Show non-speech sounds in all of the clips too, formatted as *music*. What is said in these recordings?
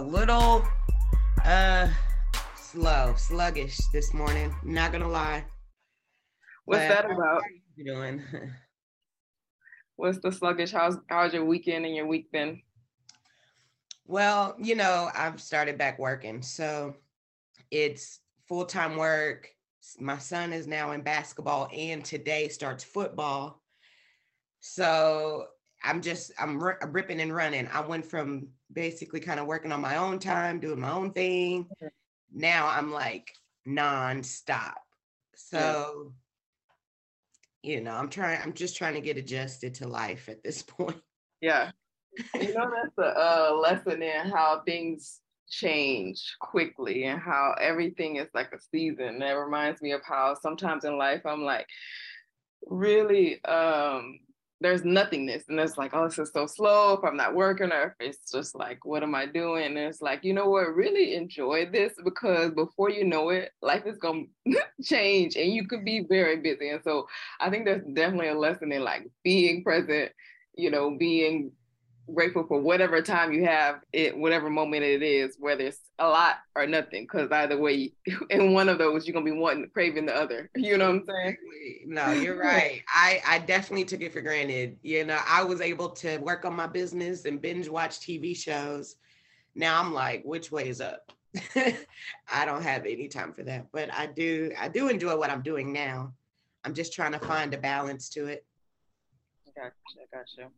A little uh slow, sluggish this morning. Not gonna lie. What's But that about? you doing? *laughs* What's the sluggish? How's how's your weekend and your week been? well, you know, I've started back working, so it's full-time work. My son is now in basketball and today starts football. So I'm just I'm ri- ripping and running. I went from basically kind of working on my own time, doing my own thing. Mhm. Now I'm like nonstop. So, you know, I'm trying, I'm just trying to get adjusted to life at this *laughs* point. Yeah. You know, that's a uh, lesson in how things change quickly and how everything is like a season. That reminds me of how sometimes in life I'm like, really, um, there's nothingness. And it's like, oh, this is so slow if I'm not working, or if it's just like, what am I doing? And it's like, you know what, really enjoy this because before you know it, life is gonna *laughs* change and you could be very busy. And so I think there's definitely a lesson in like being present, you know, being grateful for whatever time you have it whatever moment it is whether it's a lot or nothing because either way *laughs* in one of those you're gonna be wanting craving the other *laughs* you know what i'm saying No, you're right. I, I definitely took it for granted. You know, I was able to work on my business and binge watch TV shows. Now I'm like, which way is up? *laughs* I don't have any time for that, but I do, I do enjoy what I'm doing now. I'm just trying to find a balance to it. gotcha gotcha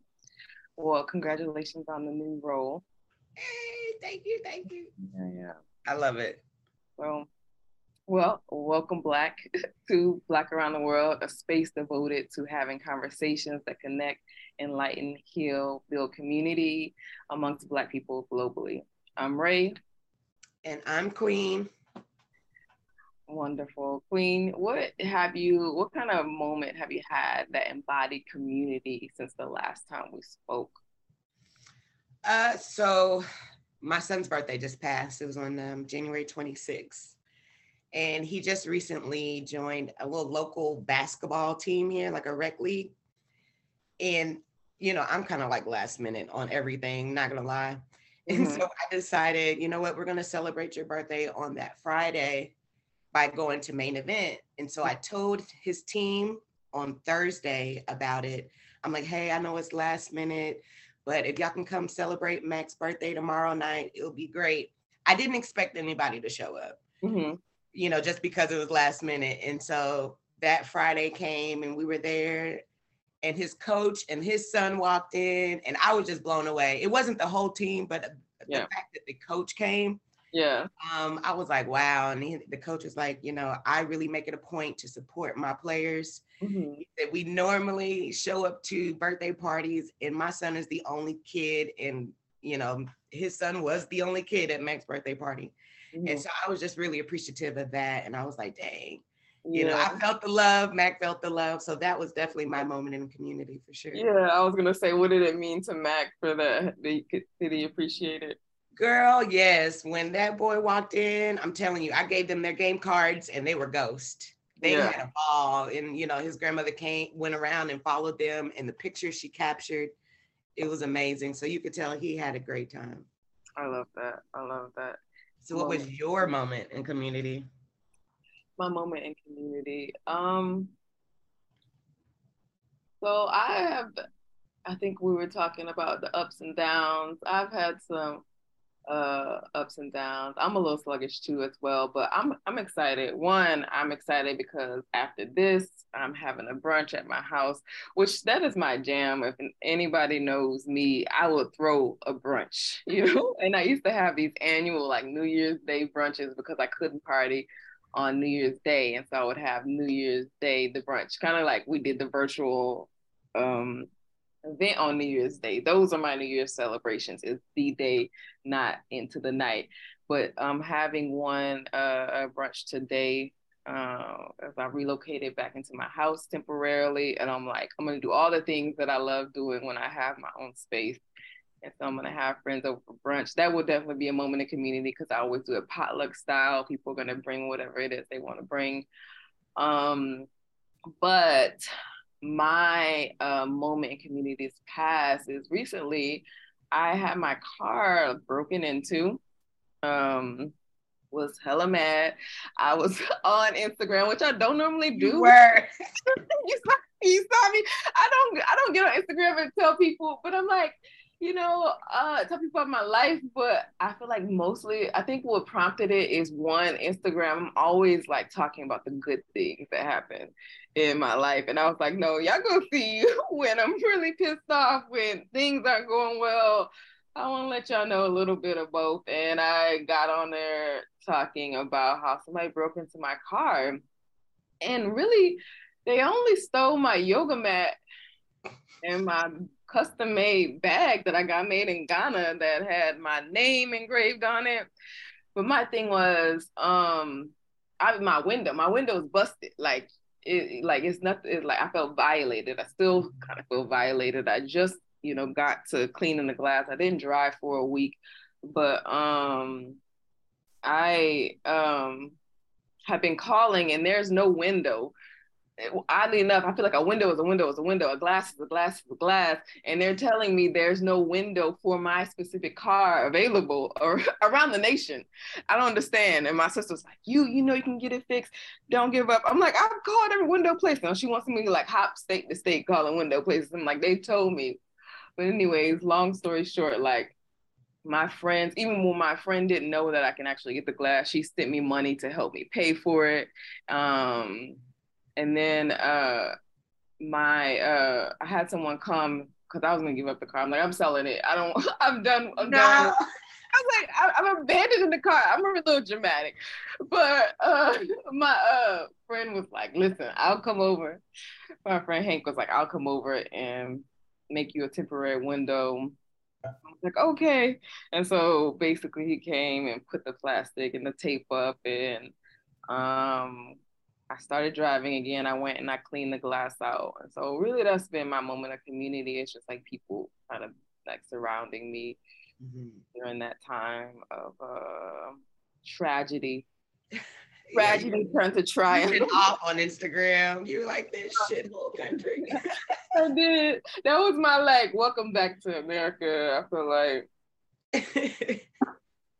well congratulations on the new role Hey, thank you, thank you. yeah yeah I love it. so well welcome black *laughs* to black around the world a space devoted to having conversations that connect enlighten heal build community amongst black people globally i'm ray And I'm Queen. Wonderful. Queen, what have you, what kind of moment have you had that embodied community since the last time we spoke? Uh, so my son's birthday just passed. It was on um, January 26th. And he just recently joined a little local basketball team here, like a rec league. And, you know, I'm kind of like last minute on everything, not gonna lie. And Mhm. so I decided, you know what, we're gonna celebrate your birthday on that Friday by going to main event. And so I told his team on Thursday about it. I'm like, hey, I know it's last minute, but if y'all can come celebrate Mac's birthday tomorrow night, it'll be great. I didn't expect anybody to show up, Mhm. you know, just because it was last minute. And so that Friday came and we were there and his coach and his son walked in and I was just blown away. It wasn't the whole team, but the fact that the coach came, Yeah. um, I was like, wow. And he, the coach was like, you know, I really make it a point to support my players. Mhm. That we normally show up to birthday parties, and my son is the only kid, and you know, his son was the only kid at Mac's birthday party. And Mhm. so I was just really appreciative of that. And I was like, dang, you know, I felt the love, Mac felt the love. So that was definitely my moment in the community for sure. Yeah, I was gonna say, what did it mean to Mac for that? Did he, did he appreciate it? Girl, yes. When that boy walked in, I'm telling you, I gave them their game cards and they were ghost. They Yeah. had a ball. And you know, his grandmother came, went around and followed them, and the pictures she captured, it was amazing. So you could tell he had a great time. I love that. I love that. So what was your moment in community? My moment in community. Um. So I have, I think we were talking about the ups and downs. I've had some uh ups and downs. I'm a little sluggish too as well, but I'm I'm excited. One, I'm excited because after this, I'm having a brunch at my house, which that is my jam. If anybody knows me, I will throw a brunch, *laughs* you know. And I used to have these annual like New Year's Day brunches because I couldn't party on New Year's Day, and so I would have New Year's Day the brunch, kind of like we did the virtual um event on New Year's Day. Those are my New Year's celebrations. It's the day, not into the night. But I'm um, having one uh, brunch today uh, as I relocated back into my house temporarily, and I'm like, I'm gonna do all the things that I love doing when I have my own space. And so I'm gonna have friends over for brunch. That will definitely be a moment in community because I always do it potluck style. People are gonna bring whatever it is they want to bring. Um, but my uh, moment in communities past is recently I had my car broken into. Um, was hella mad. I was *laughs* on Instagram, which I don't normally do. You were. *laughs* you, saw, you saw me. I don't. I don't get on Instagram and tell people, but I'm like, you know, uh, tell people about my life, but I feel like mostly, I think what prompted it is one, Instagram. I'm always like talking about the good things that happen in my life. And I was like, no, y'all gonna *laughs* see when I'm really pissed off, when things aren't going well. I want to let y'all know a little bit of both. And I got on there talking about how somebody broke into my car. And really, they only stole my yoga mat and my custom made bag that I got made in Ghana that had my name engraved on it. But my thing was, um, I my window, my window was busted. Like it, like it's nothing. It's like I felt violated. I still kind of feel violated. I just, you know, got to cleaning the glass. I didn't drive for a week, but um, I um have been calling, and there's no window oddly enough, I feel like a window is a window is a window, a glass is a glass is a glass, and they're telling me there's no window for my specific car available *laughs* or around the nation. I don't understand. And my sister's like, you, you know, you can get it fixed. Don't give up. I'm like, I've called every window place now. She wants me to like hop state to state calling window places. I'm like, they told me. But anyways, long story short, like my friends, even when my friend didn't know that I can actually get the glass, she sent me money to help me pay for it. Um, and then uh my uh I had someone come because I was gonna give up the car. I'm like, I'm selling it. I don't. *laughs* I'm done. I'm no. done. I was like, I, am abandoning the car. I'm a little dramatic, but uh, *laughs* my uh, friend was like, "Listen, I'll come over." My friend Hank was like, "I'll come over and make you a temporary window." I was like, "Okay," and so basically he came and put the plastic and the tape up and um I started driving again. I went and I cleaned the glass out. And so really that's been my moment of community. It's just like people kind of like surrounding me mm-hmm. during that time of uh, tragedy. *laughs* Tragedy yeah, turned to triumph. You off on Instagram. You like this *laughs* shithole country. I did. That was my like, welcome back to America. I feel like *laughs*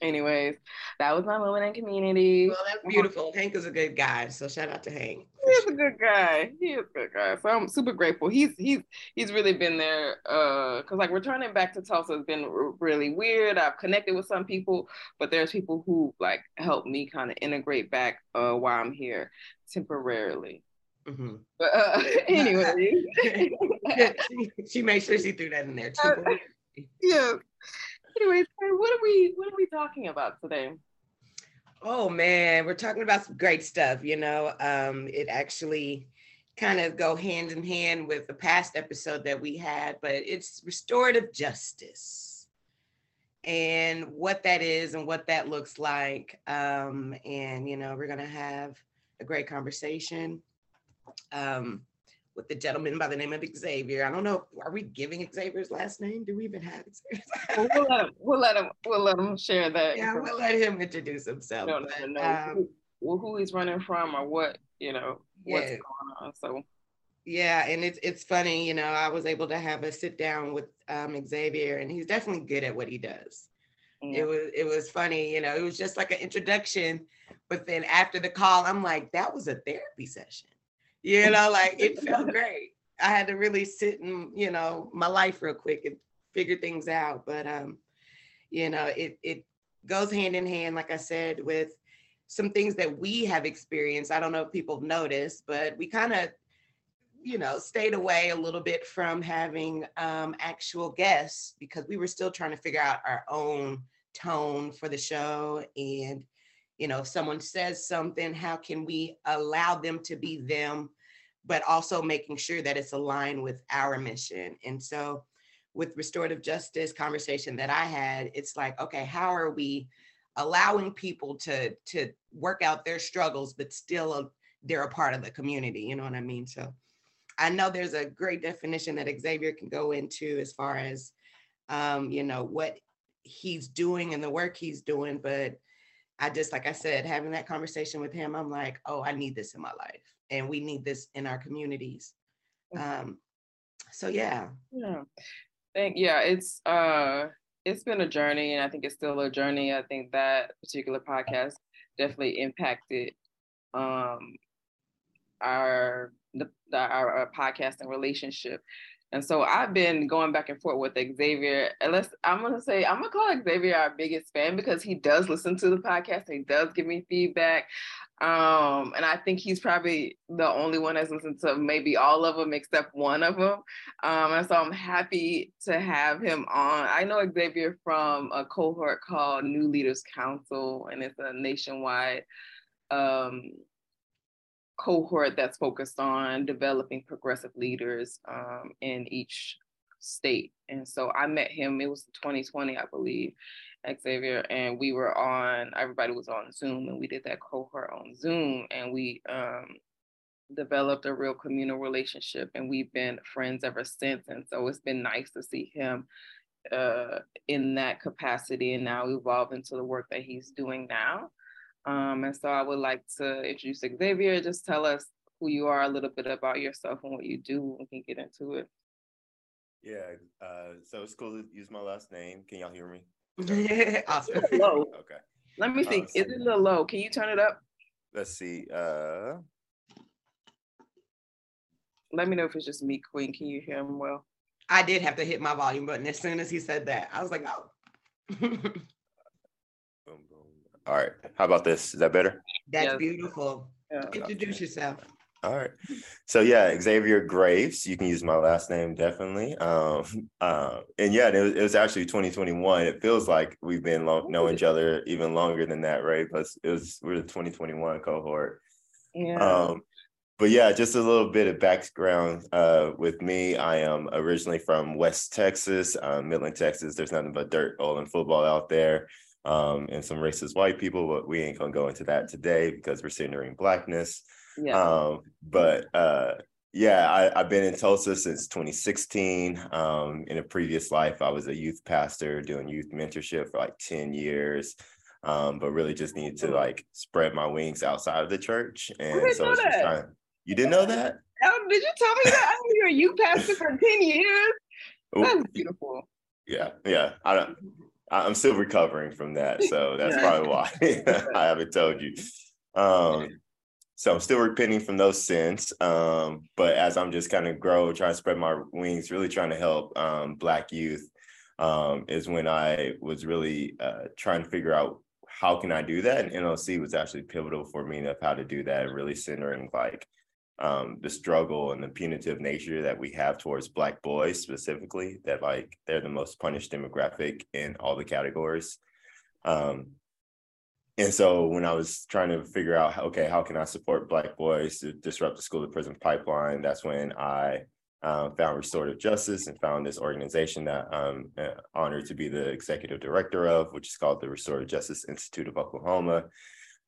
anyways, that was my moment in community. Well, that's beautiful. Hank is a good guy, so shout out to Hank. He's a good guy. He is a good guy. So I'm super grateful. He's he's he's really been there. Uh, cause like returning back to Tulsa has been r- really weird. I've connected with some people, but there's people who like help me kind of integrate back uh while I'm here temporarily. Mm-hmm. But uh, *laughs* anyway, *laughs* she, she made sure she threw that in there too. *laughs* Uh, yeah anyways, what are we what are we talking about today? Oh man, we're talking about some great stuff. You know, um, it actually kind of go hand in hand with the past episode that we had, but it's restorative justice and what that is and what that looks like. Um, and you know, we're gonna have a great conversation. Um, with the gentleman by the name of Xavier. I don't know. Are we giving Xavier's last name? Do we even have Xavier? we'll, let him, we'll let him. We'll let him share that. Yeah, we'll let him introduce himself. don't but, know um, who, who, he's running from or what you know what's yeah. going on. So. Yeah, and it's it's funny, you know. I was able to have a sit down with um, Xavier, and he's definitely good at what he does. Yeah. It was it was funny, you know. It was just like an introduction, but then after the call, I'm like, that was a therapy session you *laughs* know, like it felt great. I had to really sit in, you know, my life real quick and figure things out. But um, you know, it it goes hand in hand, like I said, with some things that we have experienced. I don't know if people noticed, but we kind of, you know, stayed away a little bit from having um, actual guests because we were still trying to figure out our own tone for the show and you know if someone says something how can we allow them to be them? But also making sure that it's aligned with our mission. And so with restorative justice conversation that i had it's like okay how are we allowing people to to work out their struggles but still a, they're a part of the community you know what i mean? So i know there's a great definition that xavier can go into as far as um, you know what he's doing and the work he's doing but I just, like I said, having that conversation with him, I'm like, oh, I need this in my life. And we need this in our communities. Um, so yeah. Yeah. Thank yeah, it's uh it's been a journey and I think it's still a journey. I think that particular podcast definitely impacted um our the, the our, our podcasting relationship. And so I've been going back and forth with Xavier. Unless I'm gonna say I'm gonna call Xavier our biggest fan because he does listen to the podcast. He does give me feedback. Um, and I think he's probably the only one that's listened to maybe all of them except one of them. Um, and so I'm happy to have him on. I know Xavier from a cohort called New Leaders Council, and it's a nationwide um, cohort that's focused on developing progressive leaders um, in each state. And so I met him, it was 2020, I believe, Xavier, and we were on, everybody was on Zoom, and we did that cohort on Zoom, and we um, developed a real communal relationship, and we've been friends ever since. And so it's been nice to see him uh, in that capacity and now evolve into the work that he's doing now. Um, and so I would like to introduce Xavier. Just tell us who you are, a little bit about yourself and what you do. We can get into it. Yeah. Uh, so it's cool to use my last name. Can y'all hear me? *laughs* awesome. low. Okay. Let me see. Um, Is it a little low? Can you turn it up? Let's see. Uh, Let me know if it's just me, Queen. Can you hear him well? I did have to hit my volume button as soon as he said that. I was like, oh. *laughs* All right. How about this? Is that better? That's yes. beautiful. Yeah. Introduce yourself. All right. So yeah, Xavier Graves. You can use my last name definitely. Um, uh, *laughs* and yeah, it was, it was actually 2021. It feels like we've been long, knowing each other even longer than that, right? Plus, it was we're the 2021 cohort. Yeah. Um, but yeah, just a little bit of background uh, with me. I am originally from West Texas, uh, Midland, Texas. There's nothing but dirt, oil, and football out there um, and some racist white people, but we ain't gonna go into that today because we're centering blackness. Yeah. Um, but uh, yeah, I, have been in Tulsa since 2016. Um, in a previous life, I was a youth pastor doing youth mentorship for like 10 years. Um, but really just need to like spread my wings outside of the church. And so trying, you didn't know that? Oh, did you tell me that? I knew you were a youth pastor for 10 years. *laughs* That's beautiful. Yeah, yeah. I don't I'm still recovering from that, so *laughs* that's probably why *laughs* I haven't told you. Um, so I'm still repenting from those sins. Um, but as I'm just kind of grow, trying to spread my wings, really trying to help um, Black youth, um, is when I was really uh, trying to figure out how can I do that. And NLC was actually pivotal for me of how to do that, and really centering like um, the struggle and the punitive nature that we have towards black boys specifically that like they're the most punished demographic in all the categories. Um, and so when i was trying to figure out okay how can i support black boys to disrupt the school to prison pipeline? That's when i uh, found restorative justice and found this organization that i'm uh, honored to be the executive director of which is called the restorative justice institute of oklahoma.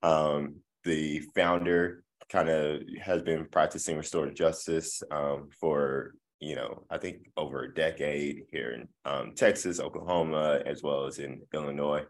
Um, the founder kind of has been practicing restorative justice um, for you know I think over a decade here in um, Texas, Oklahoma, as well as in Illinois.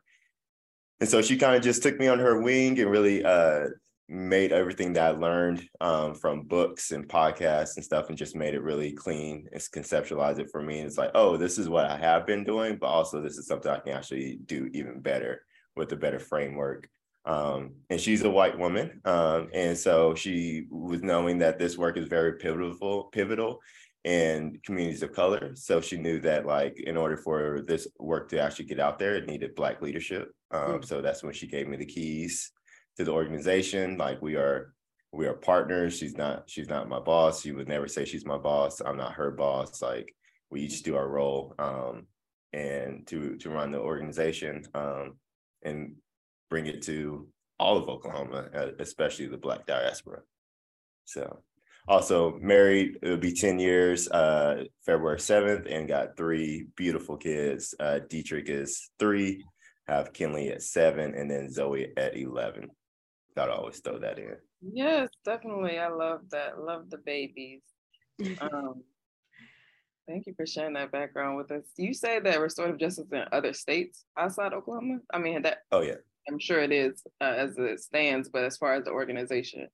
And so she kind of just took me on her wing and really uh, made everything that I learned um, from books and podcasts and stuff, and just made it really clean. It's conceptualized it for me. And it's like, oh, this is what I have been doing, but also this is something I can actually do even better with a better framework. Um, and she's a white woman. Um, and so she was knowing that this work is very pivotal, pivotal in communities of color. So she knew that like in order for this work to actually get out there, it needed black leadership. Um, mm. So that's when she gave me the keys to the organization. Like we are we are partners. She's not she's not my boss. She would never say she's my boss. I'm not her boss. Like we each do our role um, and to to run the organization. Um, and bring it to all of Oklahoma, uh, especially the Black diaspora. So, also married, it would be 10 years, uh, February 7th, and got three beautiful kids. Uh, Dietrich is three, have Kinley at seven, and then Zoe at 11. Gotta always throw that in. Yes, definitely. I love that. Love the babies. Um, thank you for sharing that background with us. You say that restorative justice in other states outside Oklahoma? I mean, that. Oh, yeah. I'm sure it is uh, as it stands, but as far as the organization.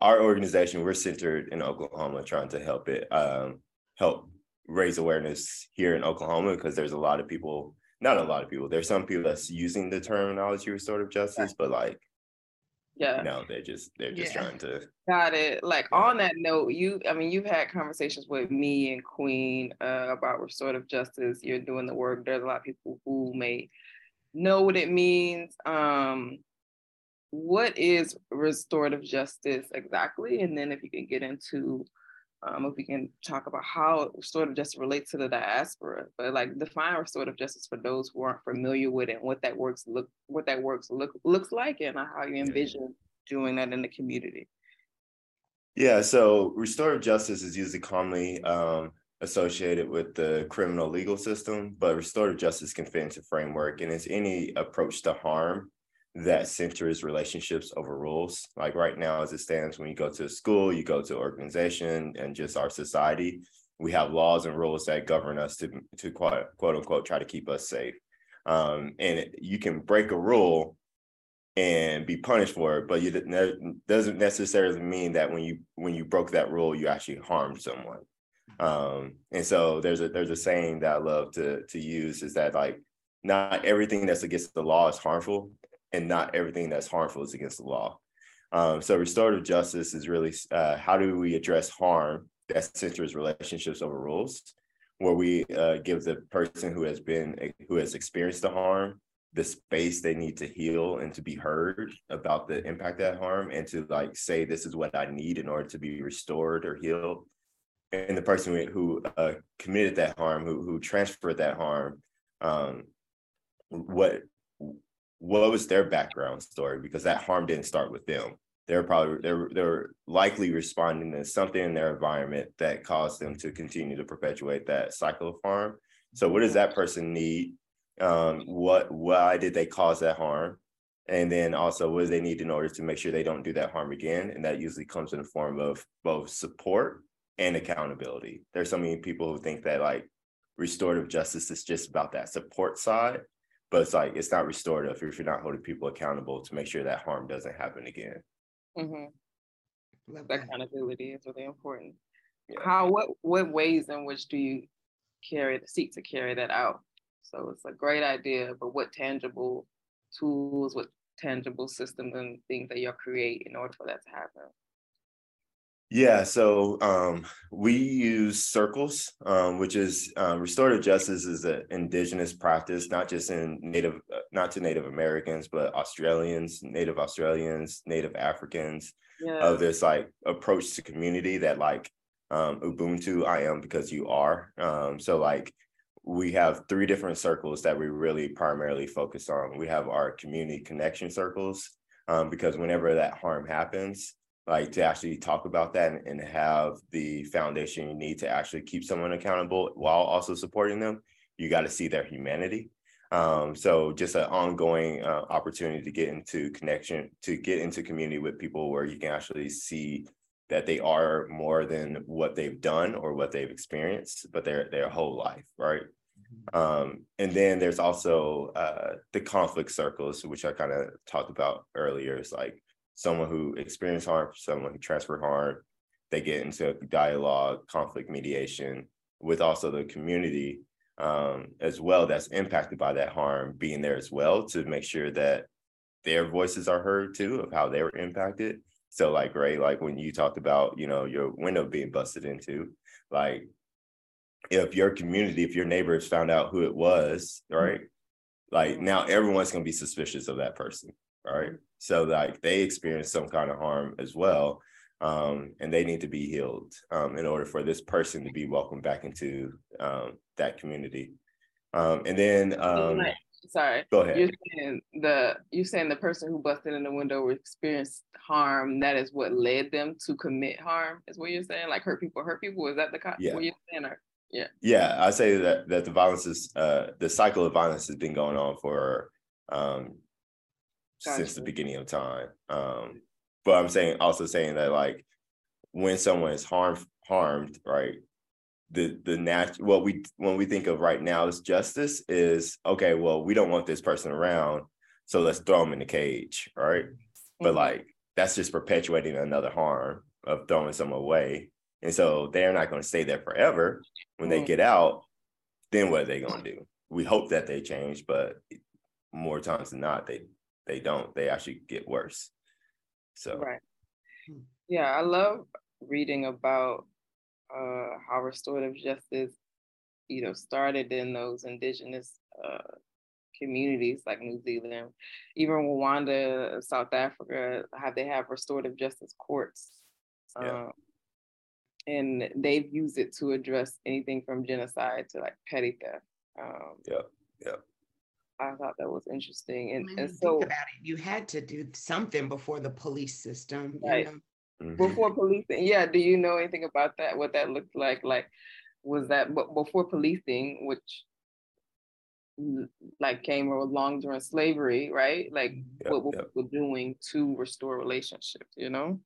our organization we're centered in Oklahoma, trying to help it um, help raise awareness here in Oklahoma because there's a lot of people, not a lot of people. There's some people that's using the terminology restorative justice, but like yeah no they're just they're just Yeah. trying to Got it. Like on that note, you, I mean, you've had conversations with me and Queen uh, about restorative justice. You're doing the work. There's a lot of people who may know what it means. Um, what is restorative justice exactly? And then if you can get into, um, if we can talk about how restorative justice relates to the diaspora, but like define restorative justice for those who aren't familiar with it and what that works look, what that works look looks like, and how you envision doing that in the community. Yeah, so restorative justice is usually commonly um, associated with the criminal legal system, but restorative justice can fit into framework and it's any approach to harm that centers relationships over rules. Like right now, as it stands, when you go to a school, you go to an organization, and just our society, we have laws and rules that govern us to to quote, quote unquote try to keep us safe. Um, and you can break a rule and be punished for it, but it doesn't necessarily mean that when you when you broke that rule, you actually harmed someone. Um, and so there's a there's a saying that I love to to use is that like not everything that's against the law is harmful, and not everything that's harmful is against the law. Um, so restorative justice is really uh, how do we address harm that centers relationships over rules, where we uh, give the person who has been who has experienced the harm the space they need to heal and to be heard about the impact that harm and to like say this is what I need in order to be restored or healed. And the person who, uh, committed that harm, who who transferred that harm, um, what what was their background story? Because that harm didn't start with them. They're probably they're they're likely responding to something in their environment that caused them to continue to perpetuate that cycle of harm. So what does that person need? Um, what why did they cause that harm? And then also what do they need in order to make sure they don't do that harm again? And that usually comes in the form of both support and accountability. There's so many people who think that like restorative justice is just about that support side, but it's like it's not restorative if you're not holding people accountable to make sure that harm doesn't happen again. Mm-hmm. That that. accountability is really important. Yeah. How what what ways in which do you carry the seek to carry that out? So it's a great idea, but what tangible tools, what tangible systems and things that you'll create in order for that to happen? Yeah, so um, we use circles, um, which is um, restorative justice is an indigenous practice, not just in Native, uh, not to Native Americans, but Australians, Native Australians, Native Africans, Yeah. of this like approach to community that like um, Ubuntu, I am because you are. Um, so like we have three different circles that we really primarily focus on. We have our community connection circles um, because whenever that harm happens, like to actually talk about that and, and have the foundation you need to actually keep someone accountable while also supporting them, you got to see their humanity. Um, so just an ongoing uh, opportunity to get into connection, to get into community with people where you can actually see that they are more than what they've done or what they've experienced, but their their whole life, right? Um, and then there's also uh, the conflict circles, which I kind of talked about earlier. It's like someone who experienced harm, someone who transferred harm, they get into dialogue, conflict mediation with also the community um, as well that's impacted by that harm being there as well to make sure that their voices are heard too of how they were impacted. So like Ray, like when you talked about, you know, your window being busted into, like if your community, if your neighbors found out who it was, right? Like now everyone's gonna be suspicious of that person, right? So like they experience some kind of harm as well. Um, and they need to be healed um, in order for this person to be welcomed back into um, that community. Um, and then um, Sorry. go ahead. You're saying the you're saying the person who busted in the window experienced harm. That is what led them to commit harm. Is what you're saying? Like hurt people, hurt people. Is that the co- Yeah. what you're saying? Or Yeah, I say that that the violence is uh the cycle of violence has been going on for um since the beginning of time. Um but I'm saying also saying that like when someone is harmed harmed, right? The the nat what we when we think of right now as justice is okay, well, we don't want this person around, so let's throw them in the cage, right? But Mhm. like that's just perpetuating another harm of throwing someone away. And so they're not going to stay there forever. When they mm. get out, then what are they going to do? We hope that they change, but more times than not, they they don't. They actually get worse. So right. Yeah, I love reading about uh, how restorative justice, you know, started in those indigenous uh, communities like New Zealand, even Rwanda, South Africa, how they have restorative justice courts. Yeah. Um, and they've used it to address anything from genocide to like petty theft. Um, yeah, yeah. I thought that was interesting. And, and so about it, you had to do something before the police system. Right. You know? mm-hmm. Before policing. Yeah. Do you know anything about that? What that looked like? Like, was that before policing, which like came along during slavery, right? Like yep, what, what yep. people doing to restore relationships, you know?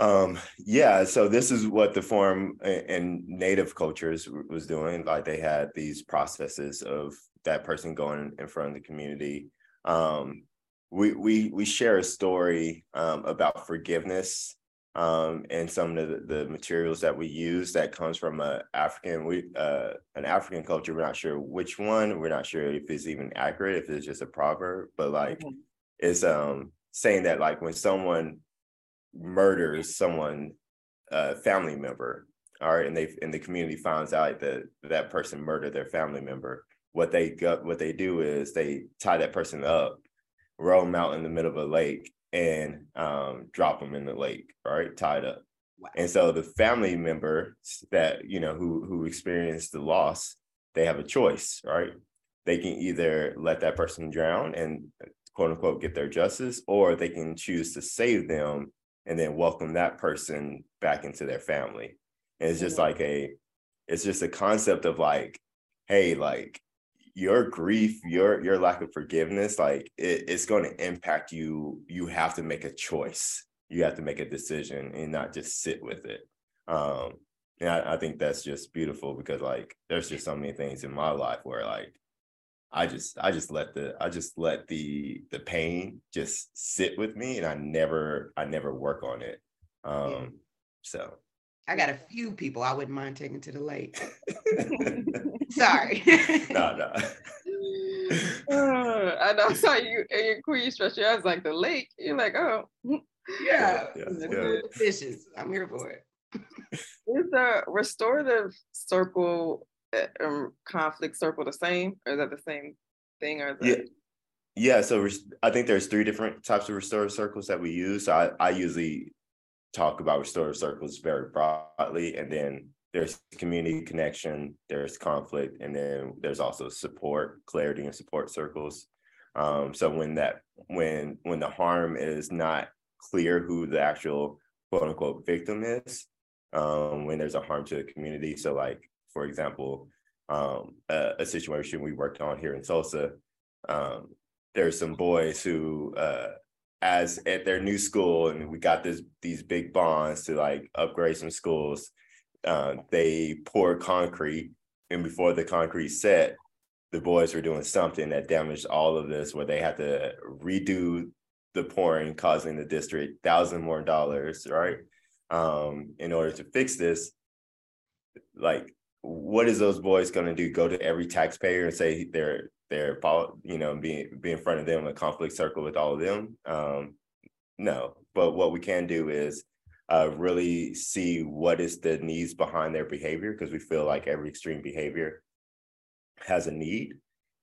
Um, yeah, so this is what the forum in native cultures was doing. Like they had these processes of that person going in front of the community. Um, we we we share a story um, about forgiveness um, and some of the, the materials that we use that comes from a African we uh, an African culture. We're not sure which one. We're not sure if it's even accurate. If it's just a proverb, but like mm-hmm. it's um saying that like when someone murders someone, a uh, family member, all right, and they and the community finds out that that person murdered their family member. What they got, what they do is they tie that person up, roll them out in the middle of a lake, and um, drop them in the lake, right, tied up. Wow. And so the family member that you know who who experienced the loss, they have a choice, right? They can either let that person drown and quote unquote get their justice, or they can choose to save them and then welcome that person back into their family. And it's just mm-hmm. like a, it's just a concept of like, hey, like your grief, your your lack of forgiveness, like it, it's going to impact you. You have to make a choice. You have to make a decision and not just sit with it. Um, and I, I think that's just beautiful because like there's just so many things in my life where like I just I just let the I just let the the pain just sit with me and I never I never work on it. Um yeah. so I got a few people I wouldn't mind taking to the lake. *laughs* *laughs* Sorry. *laughs* no, no. *laughs* Uh, I know I saw you and your queen stretch I was like the lake. You're like, oh yeah. yeah, yeah. Fishes. I'm here for it. Is the restorative circle uh, um, conflict circle the same, or is that the same thing? Or yeah, yeah. So I think there's three different types of restorative circles that we use. So I, I usually talk about restorative circles very broadly, and then there's community connection, there's conflict, and then there's also support, clarity, and support circles. Um, so when that when when the harm is not clear who the actual quote unquote victim is, um, when there's a harm to the community. So like for example, um, a, a, situation we worked on here in Tulsa. Um, there's some boys who, uh, as at their new school, and we got this these big bonds to like upgrade some schools. Uh, they poured concrete, and before the concrete set, the boys were doing something that damaged all of this, where they had to redo the pouring, causing the district thousand more dollars, right? Um, in order to fix this, like what is those boys going to do? Go to every taxpayer and say they're they're you know be be in front of them a conflict circle with all of them? Um, no, but what we can do is uh, really see what is the needs behind their behavior because we feel like every extreme behavior has a need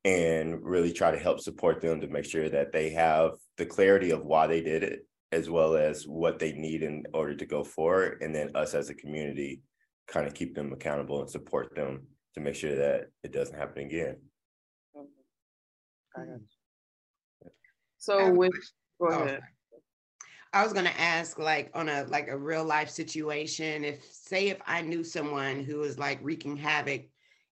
and really try to help support them to make sure that they have the clarity of why they did it as well as what they need in order to go forward and then us as a community kind of keep them accountable and support them to make sure that it doesn't happen again. Mm-hmm. So with go oh, ahead. I was gonna ask, like, on a like a real life situation, if say if I knew someone who was like wreaking havoc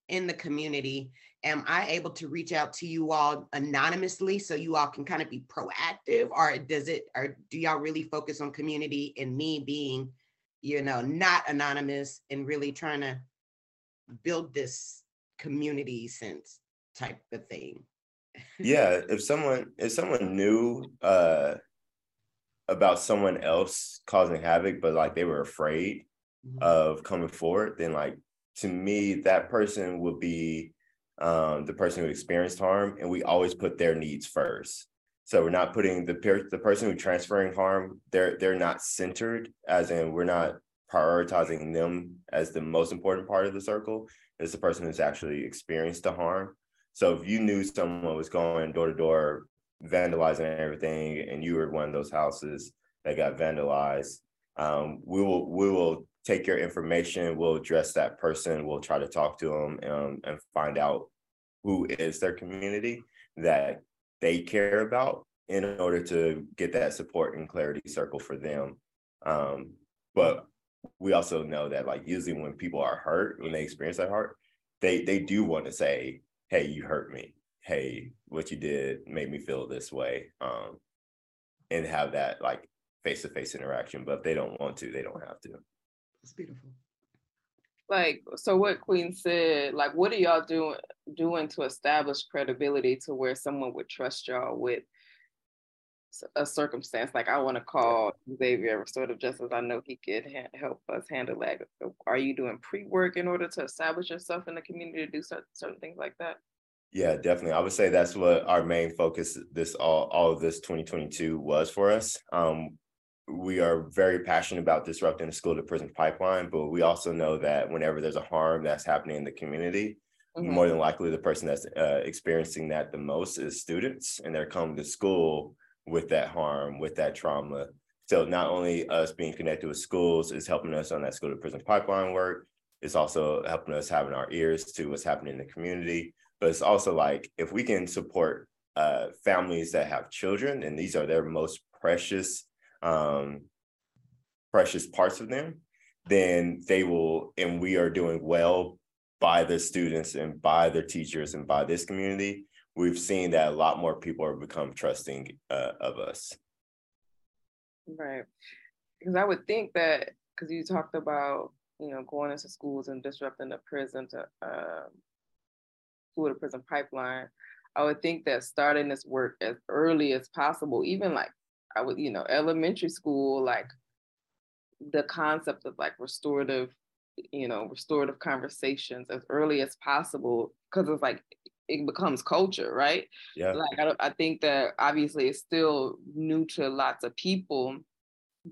in the community, am I able to reach out to you all anonymously so you all can kind of be proactive, or does it, or do y'all really focus on community and me being you know, not anonymous and really trying to build this community sense type of thing. yeah, if someone if someone knew uh about someone else causing havoc, but like they were afraid mm-hmm. of coming forward, then like to me, that person would be um, the person who experienced harm, and we always put their needs first. So we're not putting the per- the person who transferring harm. They're they're not centered, as in we're not prioritizing them as the most important part of the circle. It's the person who's actually experienced the harm. So if you knew someone was going door to door, vandalizing everything, and you were one of those houses that got vandalized, um, we will we will take your information. We'll address that person. We'll try to talk to them um, and find out who is their community that they care about in order to get that support and clarity circle for them. Um, but we also know that like usually when people are hurt, when they experience that hurt, they they do want to say, "Hey, you hurt me. Hey, what you did made me feel this way," um, and have that like face to face interaction. But if they don't want to, they don't have to. It's beautiful like so what queen said like what are y'all doing doing to establish credibility to where someone would trust y'all with a circumstance like i want to call xavier restorative justice i know he could ha- help us handle that are you doing pre-work in order to establish yourself in the community to do certain, certain things like that yeah definitely i would say that's what our main focus this all all of this 2022 was for us um we are very passionate about disrupting the school to prison pipeline, but we also know that whenever there's a harm that's happening in the community, mm-hmm. more than likely the person that's uh, experiencing that the most is students, and they're coming to school with that harm, with that trauma. So not only us being connected with schools is helping us on that school to prison pipeline work, it's also helping us having our ears to what's happening in the community. But it's also like if we can support uh, families that have children, and these are their most precious um, precious parts of them, then they will, and we are doing well by the students and by their teachers and by this community. We've seen that a lot more people are become trusting uh, of us. Right, because I would think that because you talked about you know going into schools and disrupting the prison to uh, school to prison pipeline. I would think that starting this work as early as possible, even like I would, you know, elementary school, like the concept of like restorative, you know, restorative conversations as early as possible, because it's like it becomes culture, right? Yeah. Like I, I think that obviously it's still new to lots of people,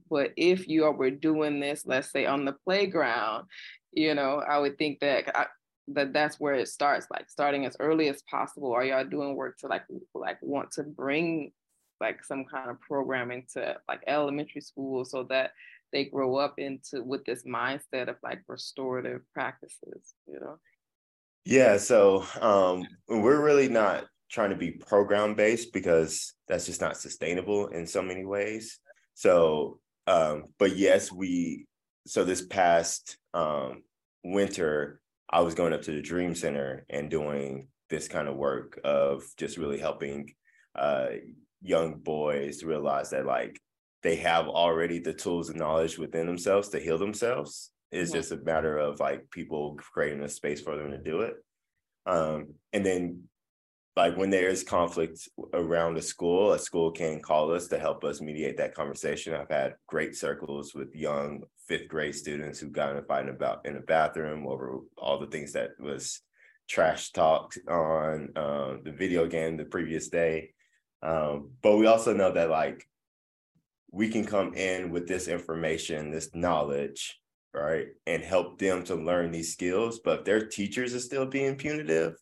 but if you were doing this, let's say on the playground, you know, I would think that I, that that's where it starts, like starting as early as possible. Are y'all doing work to like like want to bring like some kind of programming to like elementary school so that they grow up into with this mindset of like restorative practices you know yeah so um we're really not trying to be program based because that's just not sustainable in so many ways so um but yes we so this past um winter i was going up to the dream center and doing this kind of work of just really helping uh young boys realize that like they have already the tools and knowledge within themselves to heal themselves. It's just a matter of like people creating a space for them to do it. Um, and then like when there is conflict around a school, a school can call us to help us mediate that conversation. I've had great circles with young fifth grade students who got in a fight about in a bathroom over all the things that was trash talked on uh, the video game the previous day. Um, but we also know that like we can come in with this information, this knowledge, right, and help them to learn these skills. But if their teachers are still being punitive,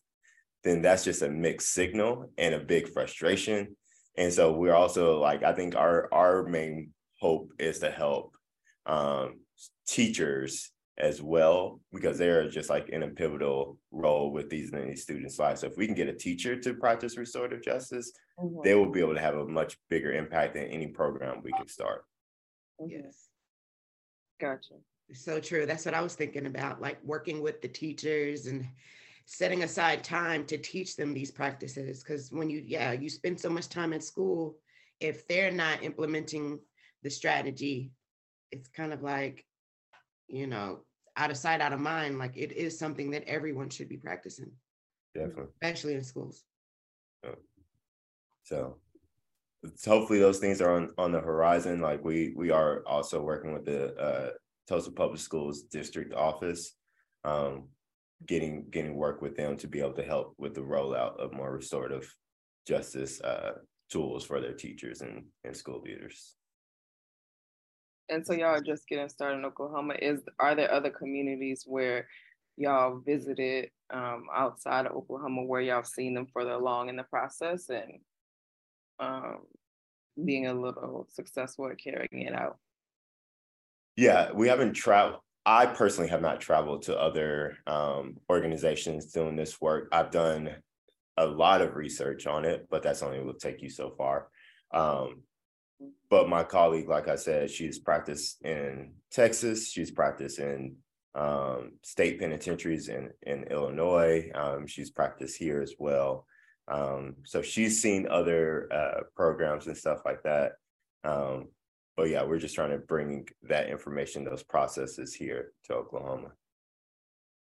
then that's just a mixed signal and a big frustration. And so we're also like, I think our our main hope is to help um, teachers as well because they're just like in a pivotal role with these many students' lives. So if we can get a teacher to practice restorative justice, mm-hmm. they will be able to have a much bigger impact than any program we can start. Mm-hmm. Yes. Gotcha. So true. That's what I was thinking about, like working with the teachers and setting aside time to teach them these practices. Because when you, yeah, you spend so much time at school, if they're not implementing the strategy, it's kind of like, you know, out of sight, out of mind. Like it is something that everyone should be practicing. Definitely. Especially in schools. So hopefully those things are on on the horizon. Like we we are also working with the uh, Tulsa Public Schools district office, um, getting getting work with them to be able to help with the rollout of more restorative justice uh, tools for their teachers and, and school leaders. And so y'all are just getting started in Oklahoma. Is are there other communities where y'all visited um, outside of Oklahoma where y'all seen them further along in the process and um, being a little successful at carrying it out? Yeah, we haven't traveled. I personally have not traveled to other um, organizations doing this work. I've done a lot of research on it, but that's only will take you so far. Um, but my colleague, like I said, she's practiced in Texas. She's practiced in um, state penitentiaries in in Illinois. Um, she's practiced here as well. Um, so she's seen other uh, programs and stuff like that. Um, but yeah, we're just trying to bring that information, those processes here to Oklahoma.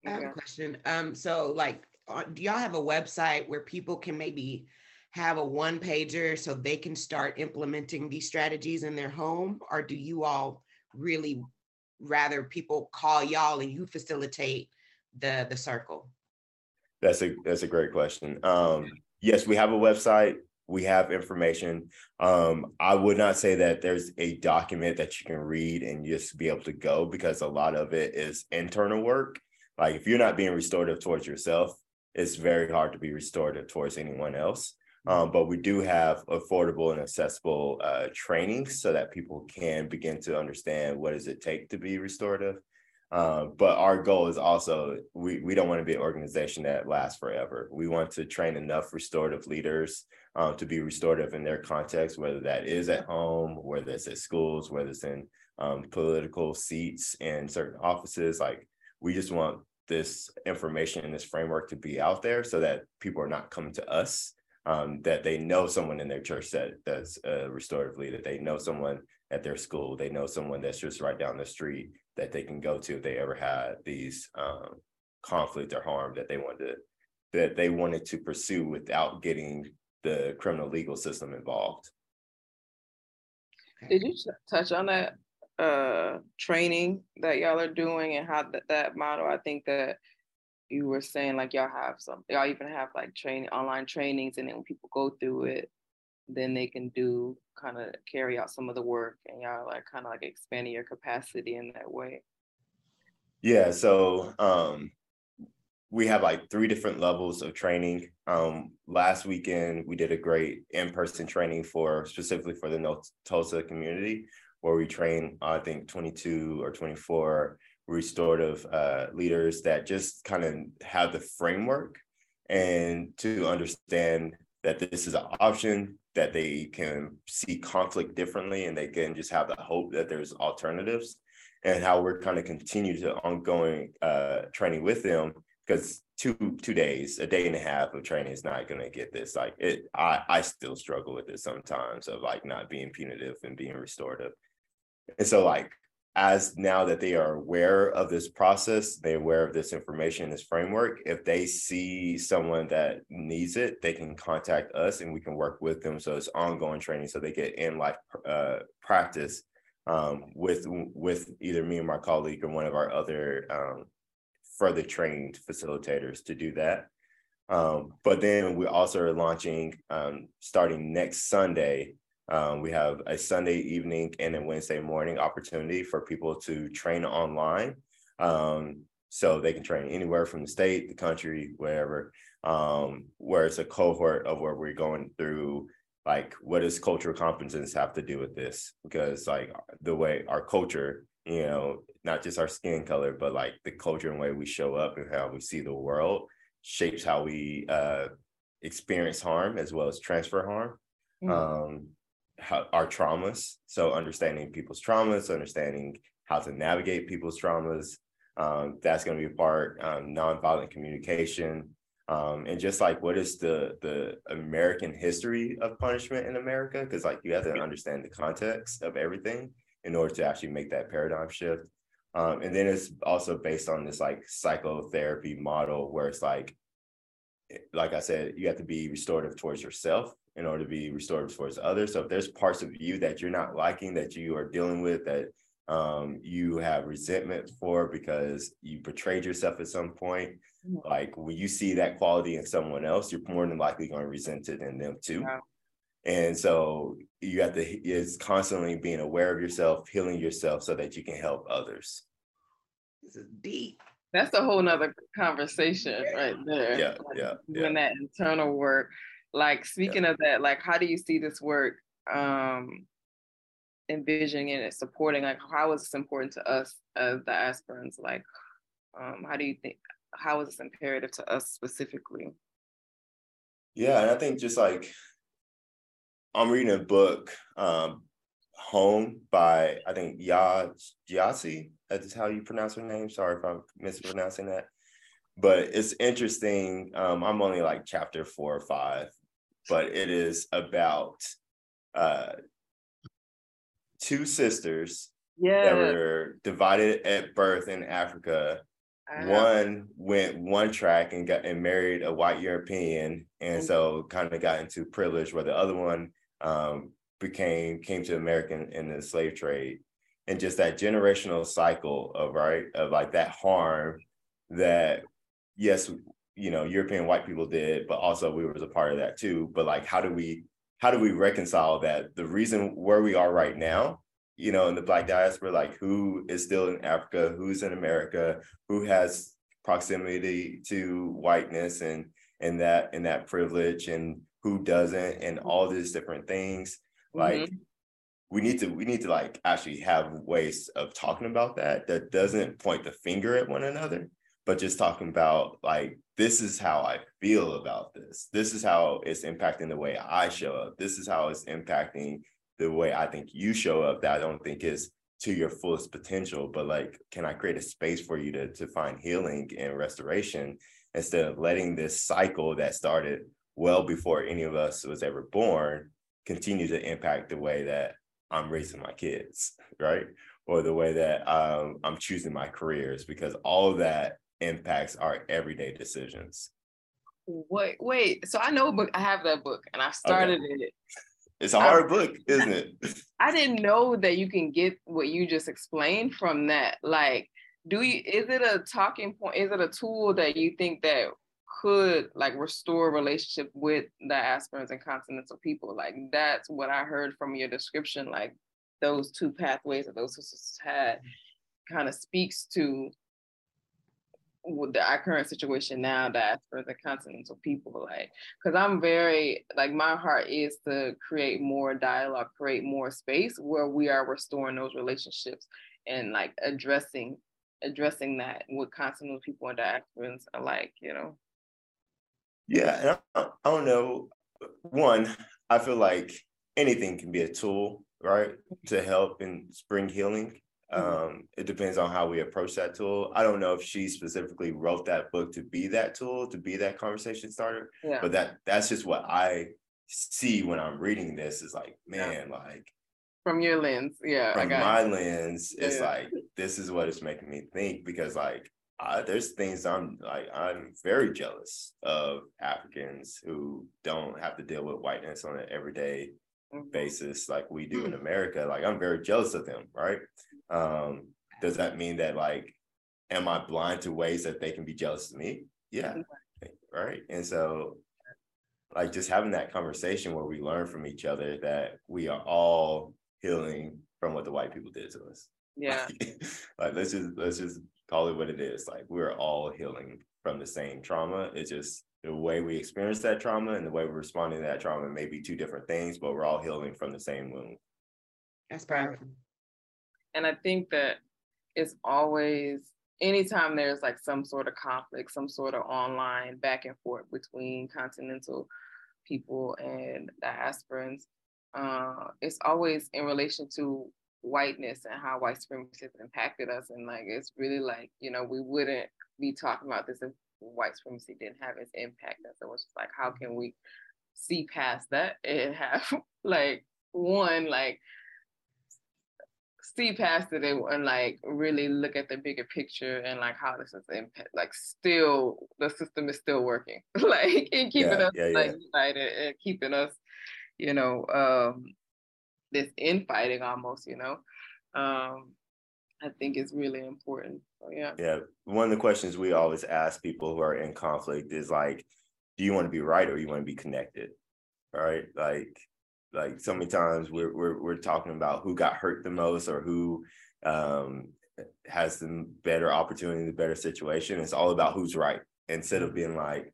I have a question. Um, so like, uh, do y'all have a website where people can maybe have a one pager so they can start implementing these strategies in their home, or do you all really rather people call y'all and you facilitate the the circle? That's a that's a great question. Um, yes, we have a website. We have information. Um, I would not say that there's a document that you can read and just be able to go because a lot of it is internal work. Like if you're not being restorative towards yourself, it's very hard to be restorative towards anyone else. Um, but we do have affordable and accessible uh, trainings so that people can begin to understand what does it take to be restorative. Uh, but our goal is also we, we don't want to be an organization that lasts forever. We want to train enough restorative leaders um, to be restorative in their context, whether that is at home, whether it's at schools, whether it's in um, political seats and certain offices. Like we just want this information and this framework to be out there so that people are not coming to us um, that they know someone in their church that that's a restorative leader. They know someone at their school. They know someone that's just right down the street that they can go to if they ever had these um, conflict or harm that they wanted to, that they wanted to pursue without getting the criminal legal system involved. Did you touch on that uh, training that y'all are doing and how that, that model? I think that you were saying like y'all have some y'all even have like training online trainings and then when people go through it then they can do kind of carry out some of the work and y'all like kind of like expanding your capacity in that way? Yeah so um we have like three different levels of training. Um last weekend we did a great in-person training for specifically for the tulsa community where we trained i think 22 or 24 restorative uh, leaders that just kind of have the framework and to understand that this is an option that they can see conflict differently and they can just have the hope that there's alternatives and how we're kind of continue to ongoing uh, training with them because two two days a day and a half of training is not going to get this like it i i still struggle with it sometimes of like not being punitive and being restorative. And so like as now that they are aware of this process, they're aware of this information, this framework, if they see someone that needs it, they can contact us and we can work with them. So it's ongoing training. So they get in life uh, practice um, with, with either me and my colleague or one of our other um, further trained facilitators to do that. Um, but then we also are launching um, starting next Sunday um, we have a Sunday evening and a Wednesday morning opportunity for people to train online. Um, so they can train anywhere from the state, the country, wherever, um, where it's a cohort of where we're going through like what does cultural competence have to do with this? Because like the way our culture, you know, not just our skin color, but like the culture and way we show up and how we see the world shapes how we uh, experience harm as well as transfer harm. Mm-hmm. Um, how, our traumas. So understanding people's traumas, understanding how to navigate people's traumas. Um, that's going to be a part. Um, nonviolent communication, um, and just like what is the the American history of punishment in America? Because like you have to understand the context of everything in order to actually make that paradigm shift. Um, and then it's also based on this like psychotherapy model where it's like like I said, you have to be restorative towards yourself in order to be restorative towards others. So if there's parts of you that you're not liking, that you are dealing with, that um, you have resentment for because you betrayed yourself at some point, mm-hmm. like when you see that quality in someone else, you're more than likely going to resent it in them too. Yeah. And so you have to, it's constantly being aware of yourself, healing yourself so that you can help others. This is deep. That's a whole nother conversation right there. Yeah, like yeah. Doing yeah. that internal work. Like speaking yeah. of that, like how do you see this work um envisioning it, supporting? Like how is this important to us as the aspirants? Like um how do you think how is this imperative to us specifically? Yeah, and I think just like I'm reading a book, um, Home by I think Yaa Gyasi. That is how you pronounce her name. Sorry if I'm mispronouncing that. But it's interesting. Um, I'm only like chapter four or five, but it is about uh, two sisters yeah. that were divided at birth in Africa. One went one track and got and married a white European, and so kind of got into privilege. Where the other one um, became came to American in the slave trade, and just that generational cycle of right of like that harm that yes you know European white people did, but also we was a part of that too. But like, how do we how do we reconcile that? The reason where we are right now, you know, in the Black diaspora, like who is still in Africa, who's in America, who has proximity to whiteness and and that and that privilege and who doesn't and all these different things like mm-hmm. we need to we need to like actually have ways of talking about that that doesn't point the finger at one another but just talking about like this is how i feel about this. This is how it's impacting the way i show up. This is how it's impacting the way i think you show up that i don't think is to your fullest potential. But like can i create a space for you to to find healing and restoration instead of letting this cycle that started well before any of us was ever born continue to impact the way that I'm raising my kids, right? Or the way that um, I'm choosing my careers, because all of that impacts our everyday decisions. Wait, wait. So I know a book. I have that book, and I started okay. it. It's a hard I, book, *laughs* isn't it? I didn't know that you can get what you just explained from that. Like, do you? Is it a talking point? Is it a tool that you think that could like restore relationship with diasporans and continental people. Like that's what I heard from your description. Like those two pathways that those sisters had kind of speaks to the our current situation now for the continental people like because i'm very like my heart is to create more dialogue create more space where we are restoring those relationships and like addressing addressing that with continental people and diasporans alike you know yeah, I, I don't know. One, I feel like anything can be a tool, right, to help and spring healing. Mm-hmm. Um, it depends on how we approach that tool. I don't know if she specifically wrote that book to be that tool, to be that conversation starter. Yeah. But that that's just what I see when I'm reading this. Is like, man, yeah. like from your lens, yeah. From my it. lens, it's yeah. like this is what it's making me think because like there's things I'm like I'm very jealous of Africans who don't have to deal with whiteness on an everyday mm-hmm. basis like we do in mm. America. Like I'm very jealous of them, right? Um, does that mean that like am I blind to ways that they can be jealous of me? Yeah. Right. And so like just having that conversation where we learn from each other that we are all healing from what the white people did to us. Yeah. *laughs* like let's just let's just call it what it is. Like we're all healing from the same trauma. It's just the way we experience that trauma and the way we're responding to that trauma may be two different things, but we're all healing from the same wound. That's powerful. And I think that it's always anytime there's like some sort of conflict, some sort of online back and forth between continental people and diasporans, uh, it's always in relation to whiteness and how white supremacy has impacted us. And like, it's really like, you know, we wouldn't be talking about this if white supremacy didn't have its impact. And so it's just like, how can we see past that and have *laughs* like one, like see past it and, and, like really look at the bigger picture and like how this is impact like still the system is still working. *laughs* Like and keeping yeah, us yeah, like yeah. united and keeping us you know um this infighting almost you know? Um i think is really important. So, yeah. Yeah one of the questions we always ask people who are in conflict is like do you want to be right or you want to be connected? Right? Like like so many times we're we're we're talking about who got hurt the most or who um, has the better opportunity, the better situation. It's all about who's right instead of being like,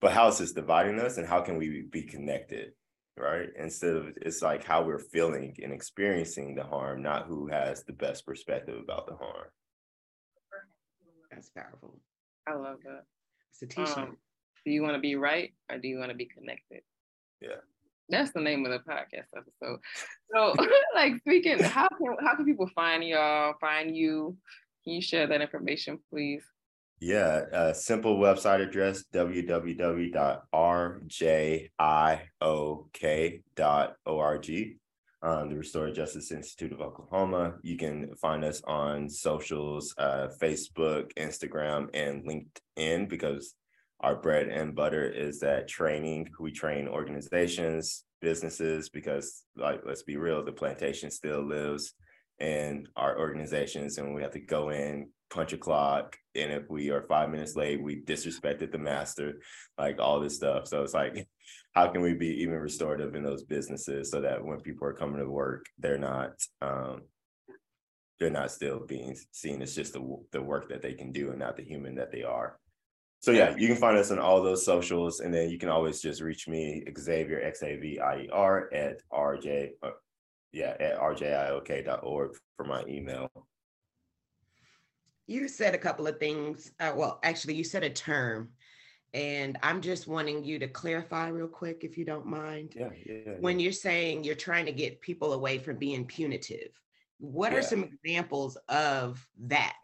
but how is this dividing us and how can we be connected? Right. Instead of it's like how we're feeling and experiencing the harm, not who has the best perspective about the harm. That's powerful. I love that. It's a t-shirt. Um, do you want to be right or do you want to be connected? Yeah. That's the name of the podcast episode. So, *laughs* like speaking, how can how can people find y'all, find you? Can you share that information, please? Yeah, a simple website address www.rjiok.org. Um, the Restorative Justice Institute of Oklahoma. You can find us on socials, uh, Facebook, Instagram, and LinkedIn because our bread and butter is that training. We train organizations, businesses, because like let's be real, the plantation still lives in our organizations, and we have to go in, punch a clock, and if we are five minutes late, we disrespected the master, like all this stuff. So it's like, *laughs* how can we be even restorative in those businesses so that when people are coming to work, they're not um, they're not still being seen as just the, the work that they can do and not the human that they are. So yeah, you can find us on all those socials, and then you can always just reach me, Xavier X A V I E R at RJ, uh, yeah, at rjiok.org for my email. You said a couple of things. Uh, well, actually, you said a term, and I'm just wanting you to clarify real quick, if you don't mind. Yeah, yeah. When you're saying you're trying to get people away from being punitive, what yeah. are some examples of that,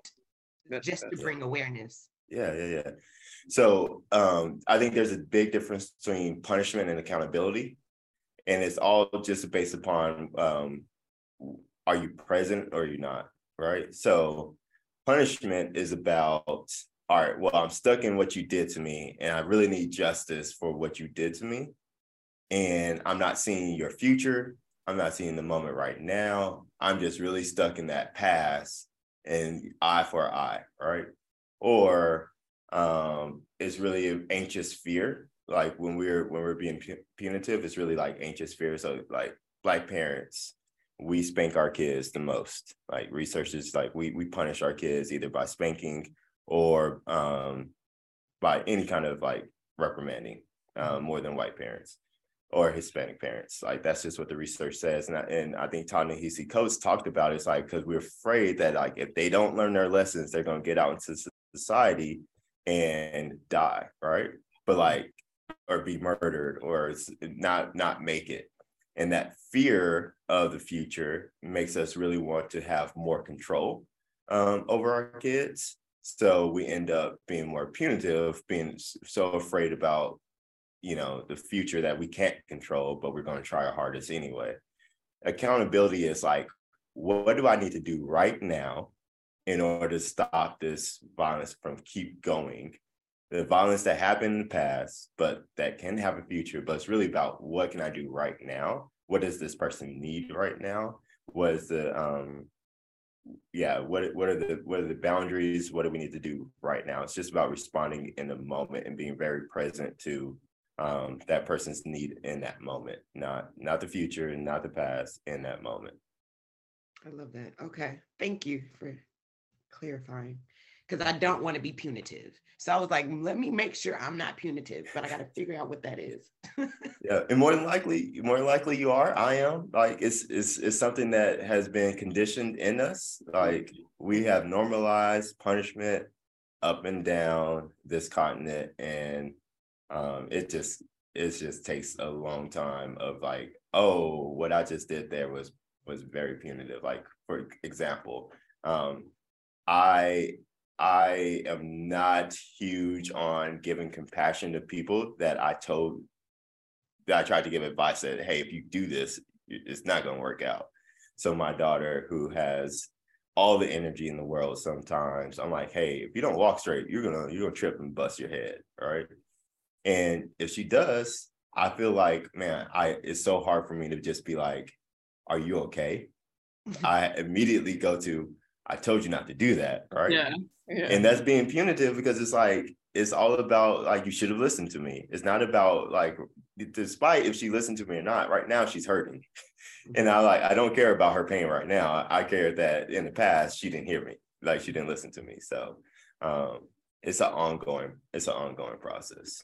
that's, just that's, to bring awareness? Yeah, yeah, yeah. So um, I think there's a big difference between punishment and accountability. And it's all just based upon um, are you present or are you not? Right. So punishment is about, all right, well, I'm stuck in what you did to me, and I really need justice for what you did to me. And I'm not seeing your future. I'm not seeing the moment right now. I'm just really stuck in that past and eye for eye, right? Or um, is really anxious fear. Like when we're when we're being punitive, it's really like anxious fear. So like black parents, we spank our kids the most. Like researchers, like we we punish our kids either by spanking or um, by any kind of like reprimanding uh, more than white parents or Hispanic parents. Like that's just what the research says. And I, and I think Ta-Nehisi Coates talked about it. it's like because we're afraid that like if they don't learn their lessons, they're gonna get out into society and die, right? But like, or be murdered or not not make it. And that fear of the future makes us really want to have more control um, over our kids. So we end up being more punitive, being so afraid about, you know, the future that we can't control, but we're going to try our hardest anyway. Accountability is like, what do I need to do right now in order to stop this violence from keep going. The violence that happened in the past but that can have a future but it's really about what can i do right now? What does this person need right now? What is the um yeah what what are the what are the boundaries? What do we need to do right now? It's just about responding in the moment and being very present to um, that person's need in that moment not not the future and not the past in that moment. I love that. Okay. Thank you for clarifying because I don't want to be punitive. So I was like, let me make sure I'm not punitive, but I got to figure out what that is. *laughs* yeah, and more than likely, more than likely you are. I am. Like it's it's it's something that has been conditioned in us. Like we have normalized punishment up and down this continent, and um, it just it just takes a long time of like, oh, what I just did there was was very punitive. Like for example, um, I I am not huge on giving compassion to people that I told that I tried to give advice that hey, if you do this, it's not going to work out. So my daughter, who has all the energy in the world, sometimes I'm like, hey, if you don't walk straight, you're gonna you're gonna trip and bust your head, right? And if she does, I feel like, man, I it's so hard for me to just be like, are you okay? Mm-hmm. I immediately go to, I told you not to do that, right? Yeah. yeah. And that's being punitive because it's like it's all about like you should have listened to me. It's not about like despite if she listened to me or not, right now she's hurting. *laughs* And I like I don't care about her pain right now. I care that in the past she didn't hear me. Like she didn't listen to me. So um it's an ongoing, it's an ongoing process.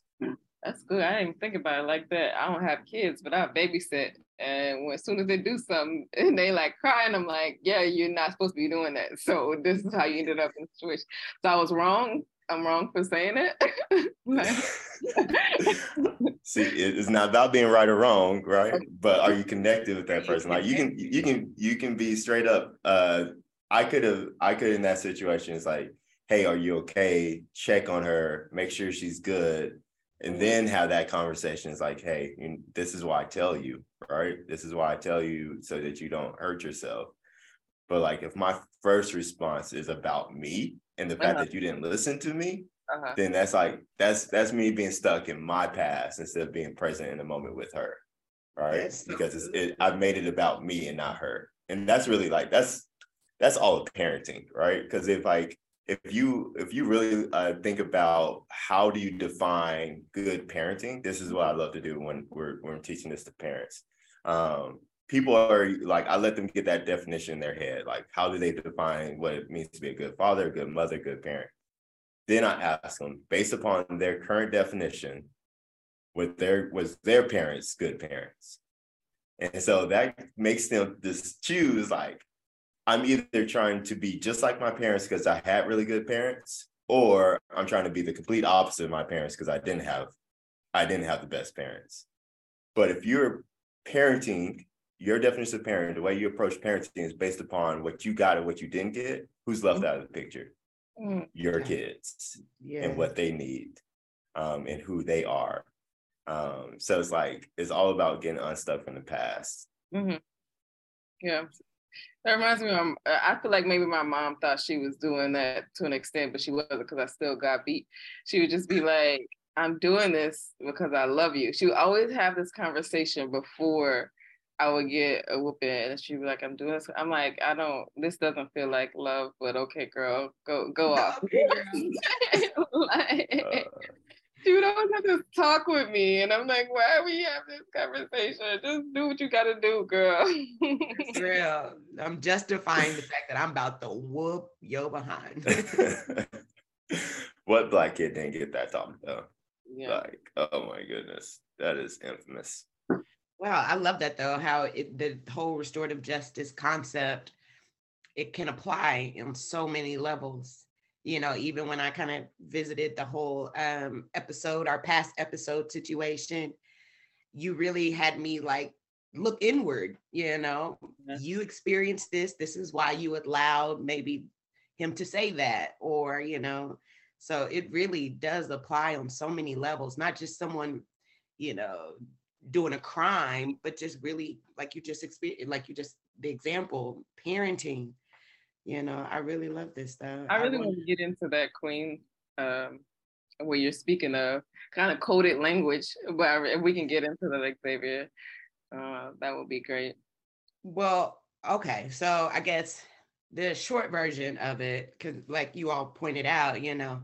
That's good. I didn't think about it like that. I don't have kids, but I babysit. And when, as soon as they do something *laughs* and they like crying, I'm like, yeah, you're not supposed to be doing that. *laughs* So this is how you ended up in the situation. So I was wrong. I'm wrong for saying it. *laughs* See, it's not about being right or wrong, right? But are you connected with that person? Like you can, you can, you can be straight up. Uh, I could have, I could in that situation. It's like, hey, are you okay? Check on her, make sure she's good, and then have that conversation. is like, hey, you, this is why I tell you, right? This is why I tell you so that you don't hurt yourself. But like, if my first response is about me and the fact uh-huh. that you didn't listen to me, uh-huh. then that's like that's that's me being stuck in my past instead of being present in the moment with her, right? Yes. Because it's, it, I've made it about me and not her, and that's really like that's that's all of parenting, right? Because if like if you if you really uh, think about how do you define good parenting, this is what I love to do when we're when we're teaching this to parents. Um, people are like I let them get that definition in their head. Like, how do they define what it means to be a good father, good mother, good parent? Then I ask them, based upon their current definition, with their was their parents good parents? And so that makes them just choose like, I'm either trying to be just like my parents because I had really good parents, or I'm trying to be the complete opposite of my parents because I didn't have I didn't have the best parents. But if you're parenting, your definition of parent, the way you approach parenting is based upon what you got and what you didn't get, who's left mm-hmm. out of the picture? Mm. Your kids yeah. and what they need um, and who they are. Um, so it's like it's all about getting unstuck from the past. Mm-hmm. Yeah. That reminds me, of, I feel like maybe my mom thought she was doing that to an extent, but she wasn't because I still got beat. She would just be like, I'm doing this because I love you. She would always have this conversation before I would get a whooping and she'd be like, I'm doing this. I'm like, I don't, this doesn't feel like love, but okay, girl, go, go *laughs* off. *laughs* like, uh, she would always have to talk with me. And I'm like, why are we have this conversation? Just do what you gotta do, girl. *laughs* it's real. I'm justifying the fact that I'm about to whoop yo behind. *laughs* what black kid didn't get that talk though? Yeah. Like, oh my goodness. That is infamous. Wow, I love that though, how it, the whole restorative justice concept, it can apply in so many levels. You know, even when I kind of visited the whole um, episode, our past episode situation, you really had me like look inward, you know, yeah. you experienced this. This is why you allowed maybe him to say that, or, you know, so it really does apply on so many levels, not just someone, you know, doing a crime, but just really like you just experienced, like you just the example, parenting. You know, I really love this stuff. I really I want to get into that queen um where you're speaking of kind of coded language, but if we can get into that, Xavier, uh, that would be great. Well, okay, so I guess the short version of it, because like you all pointed out, you know,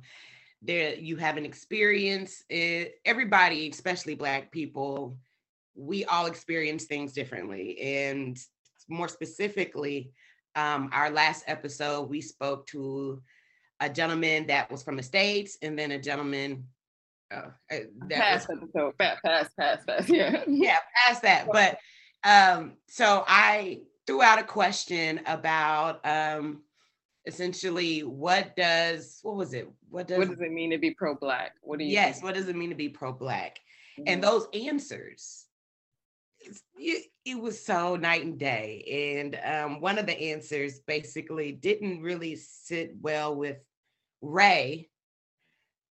there you have an experience. It, everybody, especially Black people, we all experience things differently. And more specifically, um, our last episode, we spoke to a gentleman that was from the States and then a gentleman uh, uh that past was, episode, past, past, past, past, yeah. yeah, past that. But um, so I threw out a question about um, essentially what does what was it? What does what does it mean to be pro-black? What do you Yes, think? what does it mean to be pro-black? Mm-hmm. And those answers it was so night and day. And um, one of the answers basically didn't really sit well with Ray.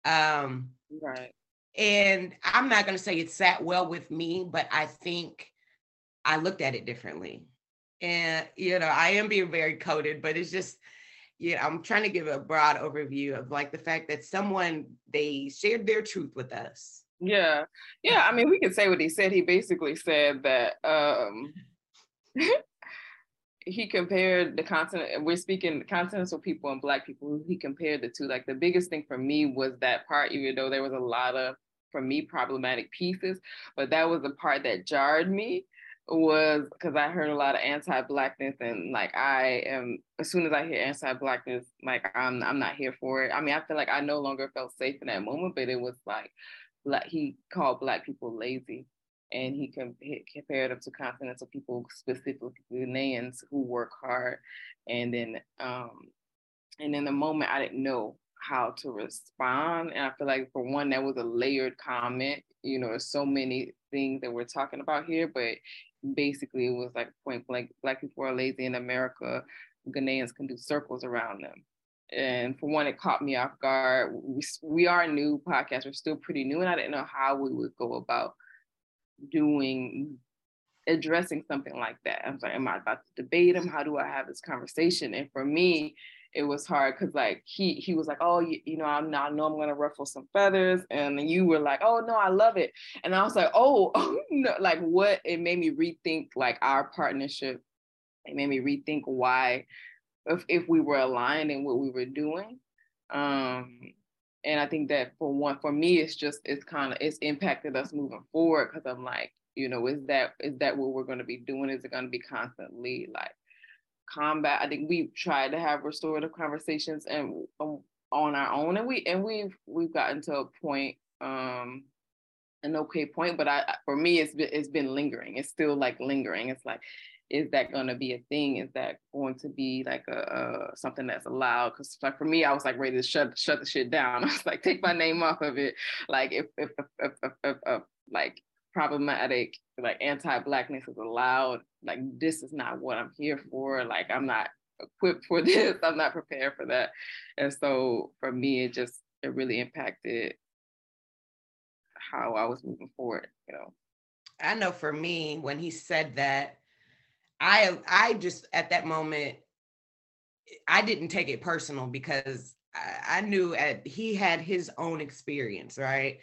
Um, right. And I'm not going to say it sat well with me, but I think I looked at it differently. And you know, I am being very coded, but it's just yeah, I'm trying to give a broad overview of like the fact that someone they shared their truth with us. Yeah. Yeah. I mean, we could say what he said. He basically said that um *laughs* he compared the continent, we're speaking continental people and black people, he compared the two. Like the biggest thing for me was that part, even though there was a lot of, for me, problematic pieces, but that was the part that jarred me was because I heard a lot of anti-blackness and like I am as soon as I hear anti-blackness, like I'm I'm not here for it. I mean, I feel like I no longer felt safe in that moment, but it was like black he called black people lazy and he, compared them to continental people, specifically Ghanaians who work hard. And then, um, and in the moment, I didn't know how to respond. And I feel like for one, that was a layered comment. You know, so many things that we're talking about here, but basically it was like point blank, black people are lazy in America. Ghanaians can do circles around them. And for one, it caught me off guard. We, we are a new podcast. We're still pretty new, and I didn't know how we would go about doing addressing something like that. I was like, am I about to debate him? How do I have this conversation? And for me, it was hard because like he he was like, oh, you, you know, I'm not, I know I'm gonna ruffle some feathers, and you were like, oh no, I love it, and I was like, oh, *laughs* oh no, like what? It made me rethink like our partnership. It made me rethink why, if if we were aligned in what we were doing. Um, and I think that for one, for me, it's just it's kind of it's impacted us moving forward because I'm like, you know, is that is that what we're going to be doing? Is it going to be constantly like combat? I think we've tried to have restorative conversations and um, on our own, and we and we've we've gotten to a point, um, an okay point. But I, for me, it's been it's been lingering. It's still like lingering. It's like is that going to be a thing? Is that going to be like a, a something that's allowed? Because like for me, I was like ready to shut shut the shit down. *laughs* I was like, take my name off of it. Like if if if, if, if, if, like problematic like anti-blackness is allowed, like this is not what I'm here for. Like I'm not equipped for *laughs* this. I'm not prepared for that. And so for me, it just it really impacted how I was moving forward. You know. I know for me, when he said that, I I just at that moment I didn't take it personal because I, I knew at, he had his own experience, right?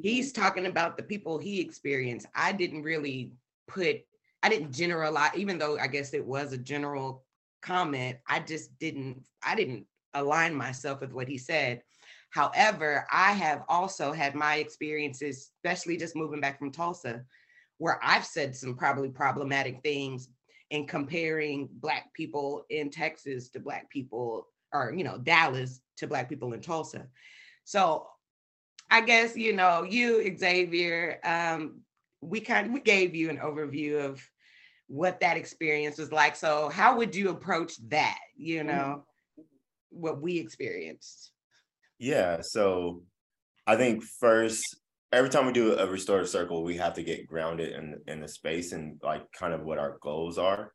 He's mm-hmm. talking about the people he experienced. I didn't really put I didn't generalize, even though I guess it was a general comment. I just didn't I didn't align myself with what he said. However, I have also had my experiences, especially just moving back from Tulsa, where I've said some probably problematic things and comparing black people in Texas to black people or you know Dallas to black people in Tulsa. So I guess you know you Xavier um we kind of we gave you an overview of what that experience was like. So how would you approach that, you know, mm-hmm. what we experienced? Yeah, so I think first every time we do a restorative circle, we have to get grounded in in the space and like kind of what our goals are.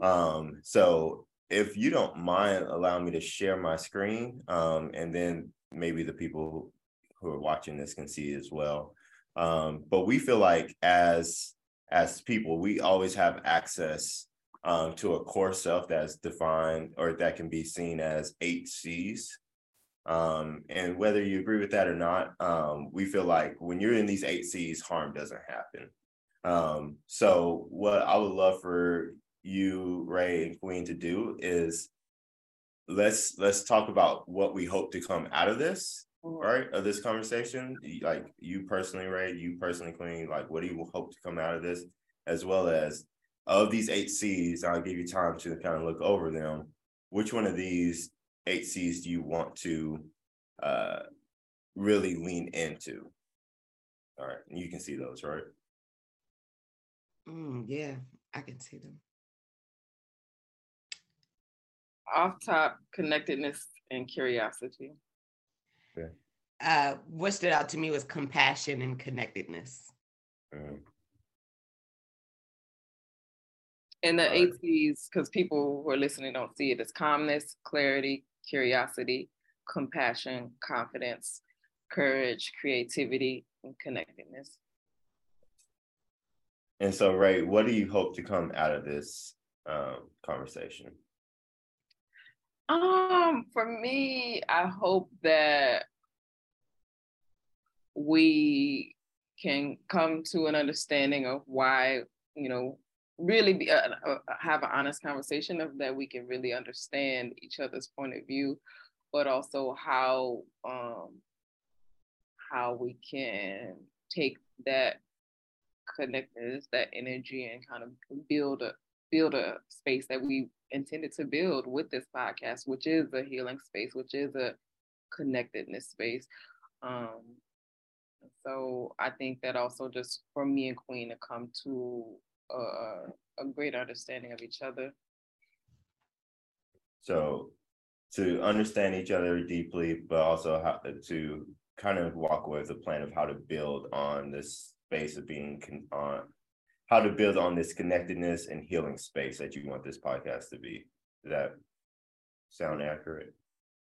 Um, so if you don't mind allowing me to share my screen, um, and then maybe the people who are watching this can see as well. Um, but we feel like as as people, we always have access um, to a core self that's defined or that can be seen as eight C's. Um, and whether you agree with that or not, um, we feel like when you're in these eight C's, harm doesn't happen. Um, so what I would love for you, Ray, and Queen to do is let's let's talk about what we hope to come out of this, mm-hmm. right? Of this conversation. Like you personally, Ray, you personally, Queen, like what do you hope to come out of this, as well as of these eight C's, I'll give you time to kind of look over them. Which one of these eight C's do you want to uh, really lean into? All right, you can see those, right? Mm, yeah, I can see them. Off top, connectedness and curiosity. Yeah. Uh, what stood out to me was compassion and connectedness. Mm. And the eight C's, because people who are listening don't see it, it's calmness, clarity, curiosity, compassion, confidence, courage, creativity, and connectedness. And so, Ray, what do you hope to come out of this um, conversation? Um, for me, I hope that we can come to an understanding of why, you know, really be, uh, uh, have an honest conversation of that we can really understand each other's point of view, but also how um, how we can take that connectedness, that energy, and kind of build a build a space that we intended to build with this podcast, which is a healing space, which is a connectedness space. Um, so I think that also just for me and Queen to come to a, a great understanding of each other. So to understand each other deeply, but also how to kind of walk away with a plan of how to build on this space of being con- on how to build on this connectedness and healing space that you want this podcast to be. Does that sound accurate?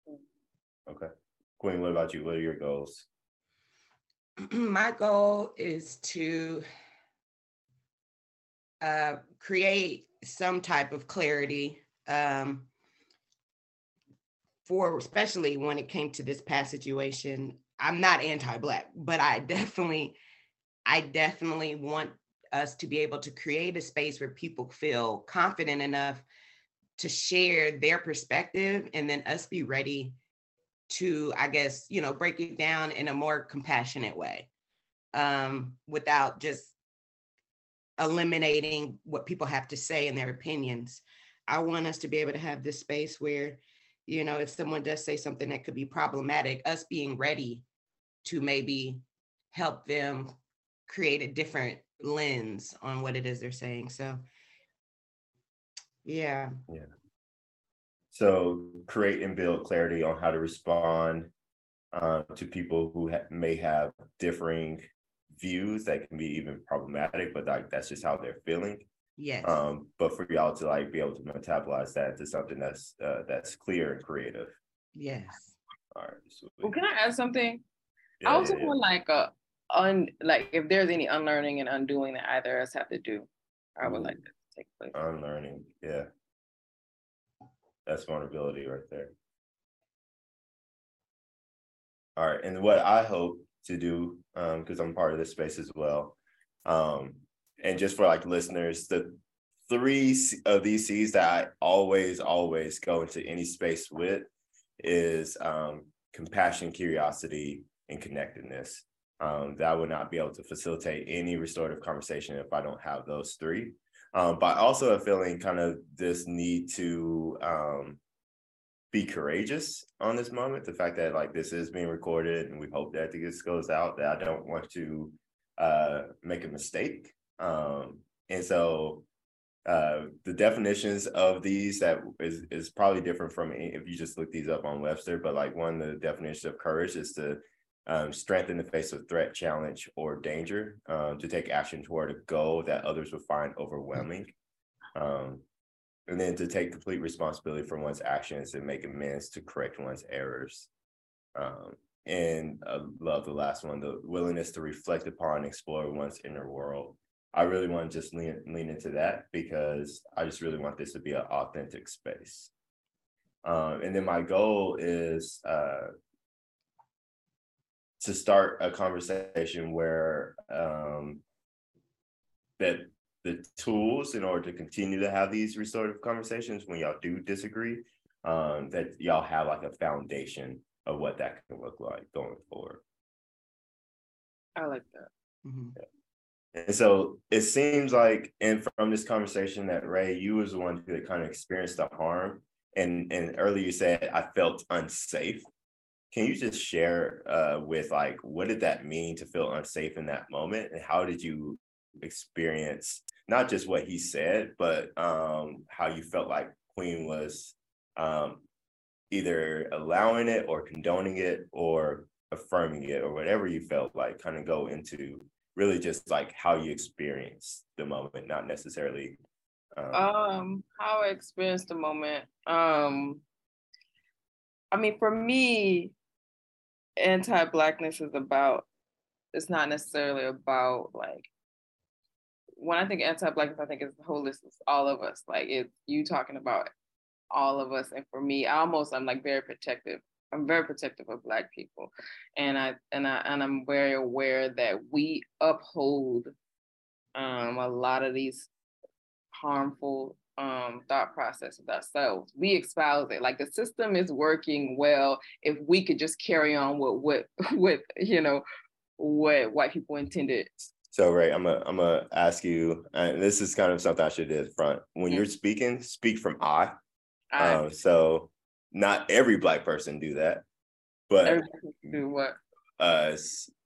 Mm-hmm. Okay. Queen, what about you? What are your goals? *clears throat* My goal is to uh, create some type of clarity um, for, especially when it came to this past situation. I'm not anti-black, but I definitely, I definitely want us to be able to create a space where people feel confident enough to share their perspective and then us be ready to i guess you know break it down in a more compassionate way um, without just eliminating what people have to say and their opinions i want us to be able to have this space where you know if someone does say something that could be problematic us being ready to maybe help them create a different lens on what it is they're saying. So, yeah. Yeah. So, create and build clarity on how to respond uh, to people who ha- may have differing views that can be even problematic, but like that's just how they're feeling. Yes. Um, but for y'all to like be able to metabolize that to something that's uh, that's clear and creative. Yes. All right. Well, can I add something? Yeah, I also yeah, want like a un like if there's any unlearning and undoing that either of us have to do, I would like to take place. Unlearning, yeah. That's vulnerability right there. All right, and what I hope to do, because um, I'm part of this space as well, um, and just for like listeners, the three of these C's that I always, always go into any space with is um, compassion, curiosity, and connectedness um, that I would not be able to facilitate any restorative conversation if I don't have those three. Um, but also a feeling kind of this need to um, be courageous on this moment. The fact that like this is being recorded and we hope that this goes out, that I don't want to uh, make a mistake. Um, and so uh, the definitions of these that is, is probably different from if you just look these up on Webster, but like one the definitions of courage is to um, strength in the face of threat, challenge, or danger, um, to take action toward a goal that others would find overwhelming. Um, and then to take complete responsibility for one's actions and make amends to correct one's errors. Um, and I love the last one, the willingness to reflect upon and explore one's inner world. I really want to just lean, lean into that because I just really want this to be an authentic space. Um, and then my goal is uh, to start a conversation where um, that the tools in order to continue to have these restorative conversations when y'all do disagree, um, that y'all have like a foundation of what that can look like going forward. I like that. Mm-hmm. Yeah. And so it seems like, and from this conversation that Ray, you was the one that kind of experienced the harm. And and earlier you said I felt unsafe. Can you just share uh, with like what did that mean to feel unsafe in that moment, and how did you experience not just what he said, but um, how you felt like Queen was um, either allowing it or condoning it or affirming it or whatever you felt like. Kind of go into really just like how you experienced the moment, not necessarily. Um, um how I experienced the moment. Um, I mean, for me, anti-blackness is about it's not necessarily about like when I think anti-blackness, I think it's holistic, it's all of us. Like it's you talking about all of us. And for me, I almost I'm like very protective. I'm very protective of black people. And I and I and I'm very aware that we uphold um a lot of these harmful um thought processes ourselves. We espouse it. Like the system is working well if we could just carry on with what *laughs* with you know what white people intended so Ray, I'm gonna I'm gonna ask you, and this is kind of something I should do at front. When mm-hmm. you're speaking, speak from I. I. Um, so not every black person do that, but do what? Uh,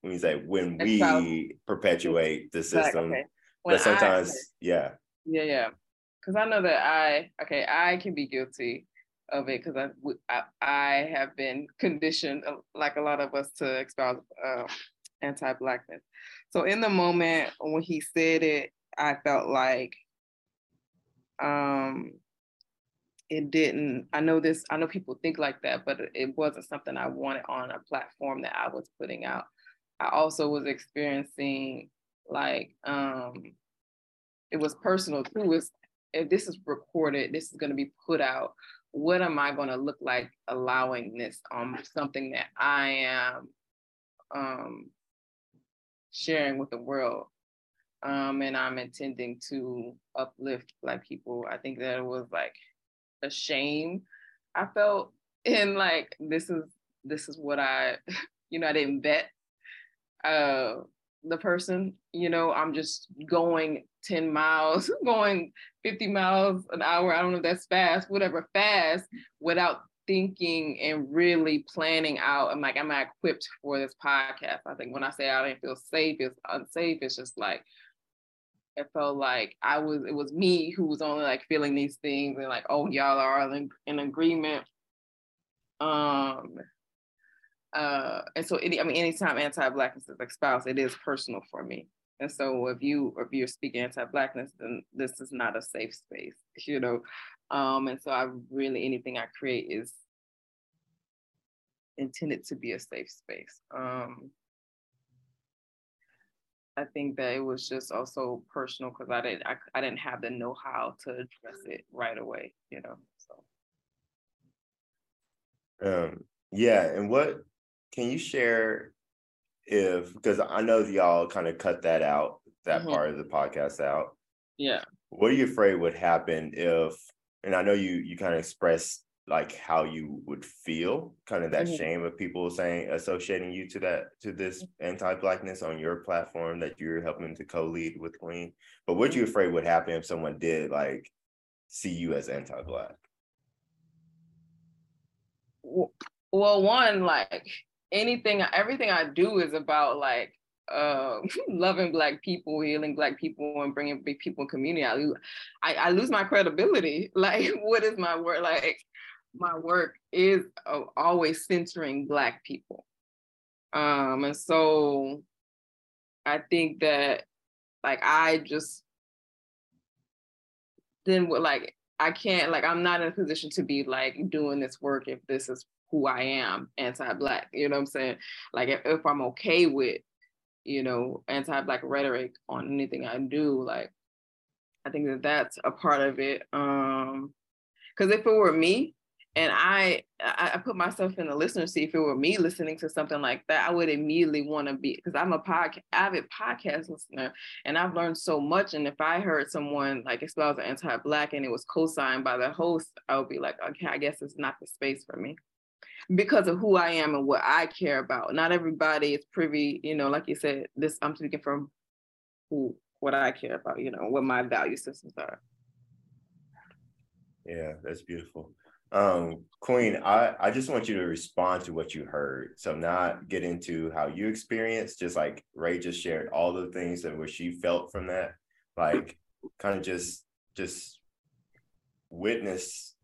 when you say when we perpetuate the system, okay. but sometimes, I, yeah, yeah, yeah, because I know that I okay, I can be guilty of it because I, I, I have been conditioned uh, like a lot of us to espouse uh, anti-blackness. So in the moment when he said it, I felt like um it didn't i know this i know people think like that but it wasn't something i wanted on a platform that i was putting out i also was experiencing like um it was personal too was if this is recorded this is going to be put out what am i going to look like allowing this on something that i am um sharing with the world. Um, and I'm intending to uplift Black people. I think that it was like a shame I felt *laughs* in like this is this is what I, *laughs* you know, I didn't vet uh, the person. You know, I'm just going 10 miles, *laughs* going 50 miles an hour. I don't know if that's fast, whatever, fast without thinking and really planning out. I'm like, am I equipped for this podcast? I think when I say I didn't feel safe, it's unsafe. It's just like it felt like I was. It was me who was only like feeling these things and like, oh, y'all are in, in agreement. Um. Uh, and so, any, I mean, anytime anti-blackness is espoused, it is personal for me. And so, if you if you're speaking anti-blackness, then this is not a safe space, *laughs* you know. Um, and so I really anything I create is intended to be a safe space. Um, I think that it was just also personal because I didn't I, I didn't have the know-how to address it right away, you know. So um yeah, and what can you share if because I know y'all kind of cut that out, that mm-hmm. part of the podcast out. Yeah. What are you afraid would happen if and I know you you kind of expressed like how you would feel, kind of that mm-hmm. shame of people saying associating you to that to this mm-hmm. anti-blackness on your platform that you're helping to co-lead with Queen. But what you afraid would happen if someone did like see you as anti-black? Well, one like anything, everything I do is about like uh, *laughs* loving black people, healing black people, and bringing people in community, I, I, I lose my credibility. *laughs* Like, what is my work? Like, my work is uh, always centering black people, um, and so I think that, like, I just then like I can't like I'm not in a position to be like doing this work if this is who I am, anti-black. You know what I'm saying? Like if, if I'm okay with you know, anti-black rhetoric on anything I do. Like, I think that that's a part of it. Um, because if it were me, and I, I put myself in the listener seat. If it were me listening to something like that, I would immediately want to be because I'm a podcast avid podcast listener, and I've learned so much. And if I heard someone like espouse anti-black and it was co-signed by the host, I would be like, okay, I guess it's not the space for me because of who I am and what I care about. Not everybody is privy, you know, like you said, this I'm speaking from who what I care about, you know, what my value systems are. Yeah, that's beautiful. Um, Queen, I, I just want you to respond to what you heard. So not get into how you experienced, just like Ray just shared all the things that what she felt from that. Like kind of just just witness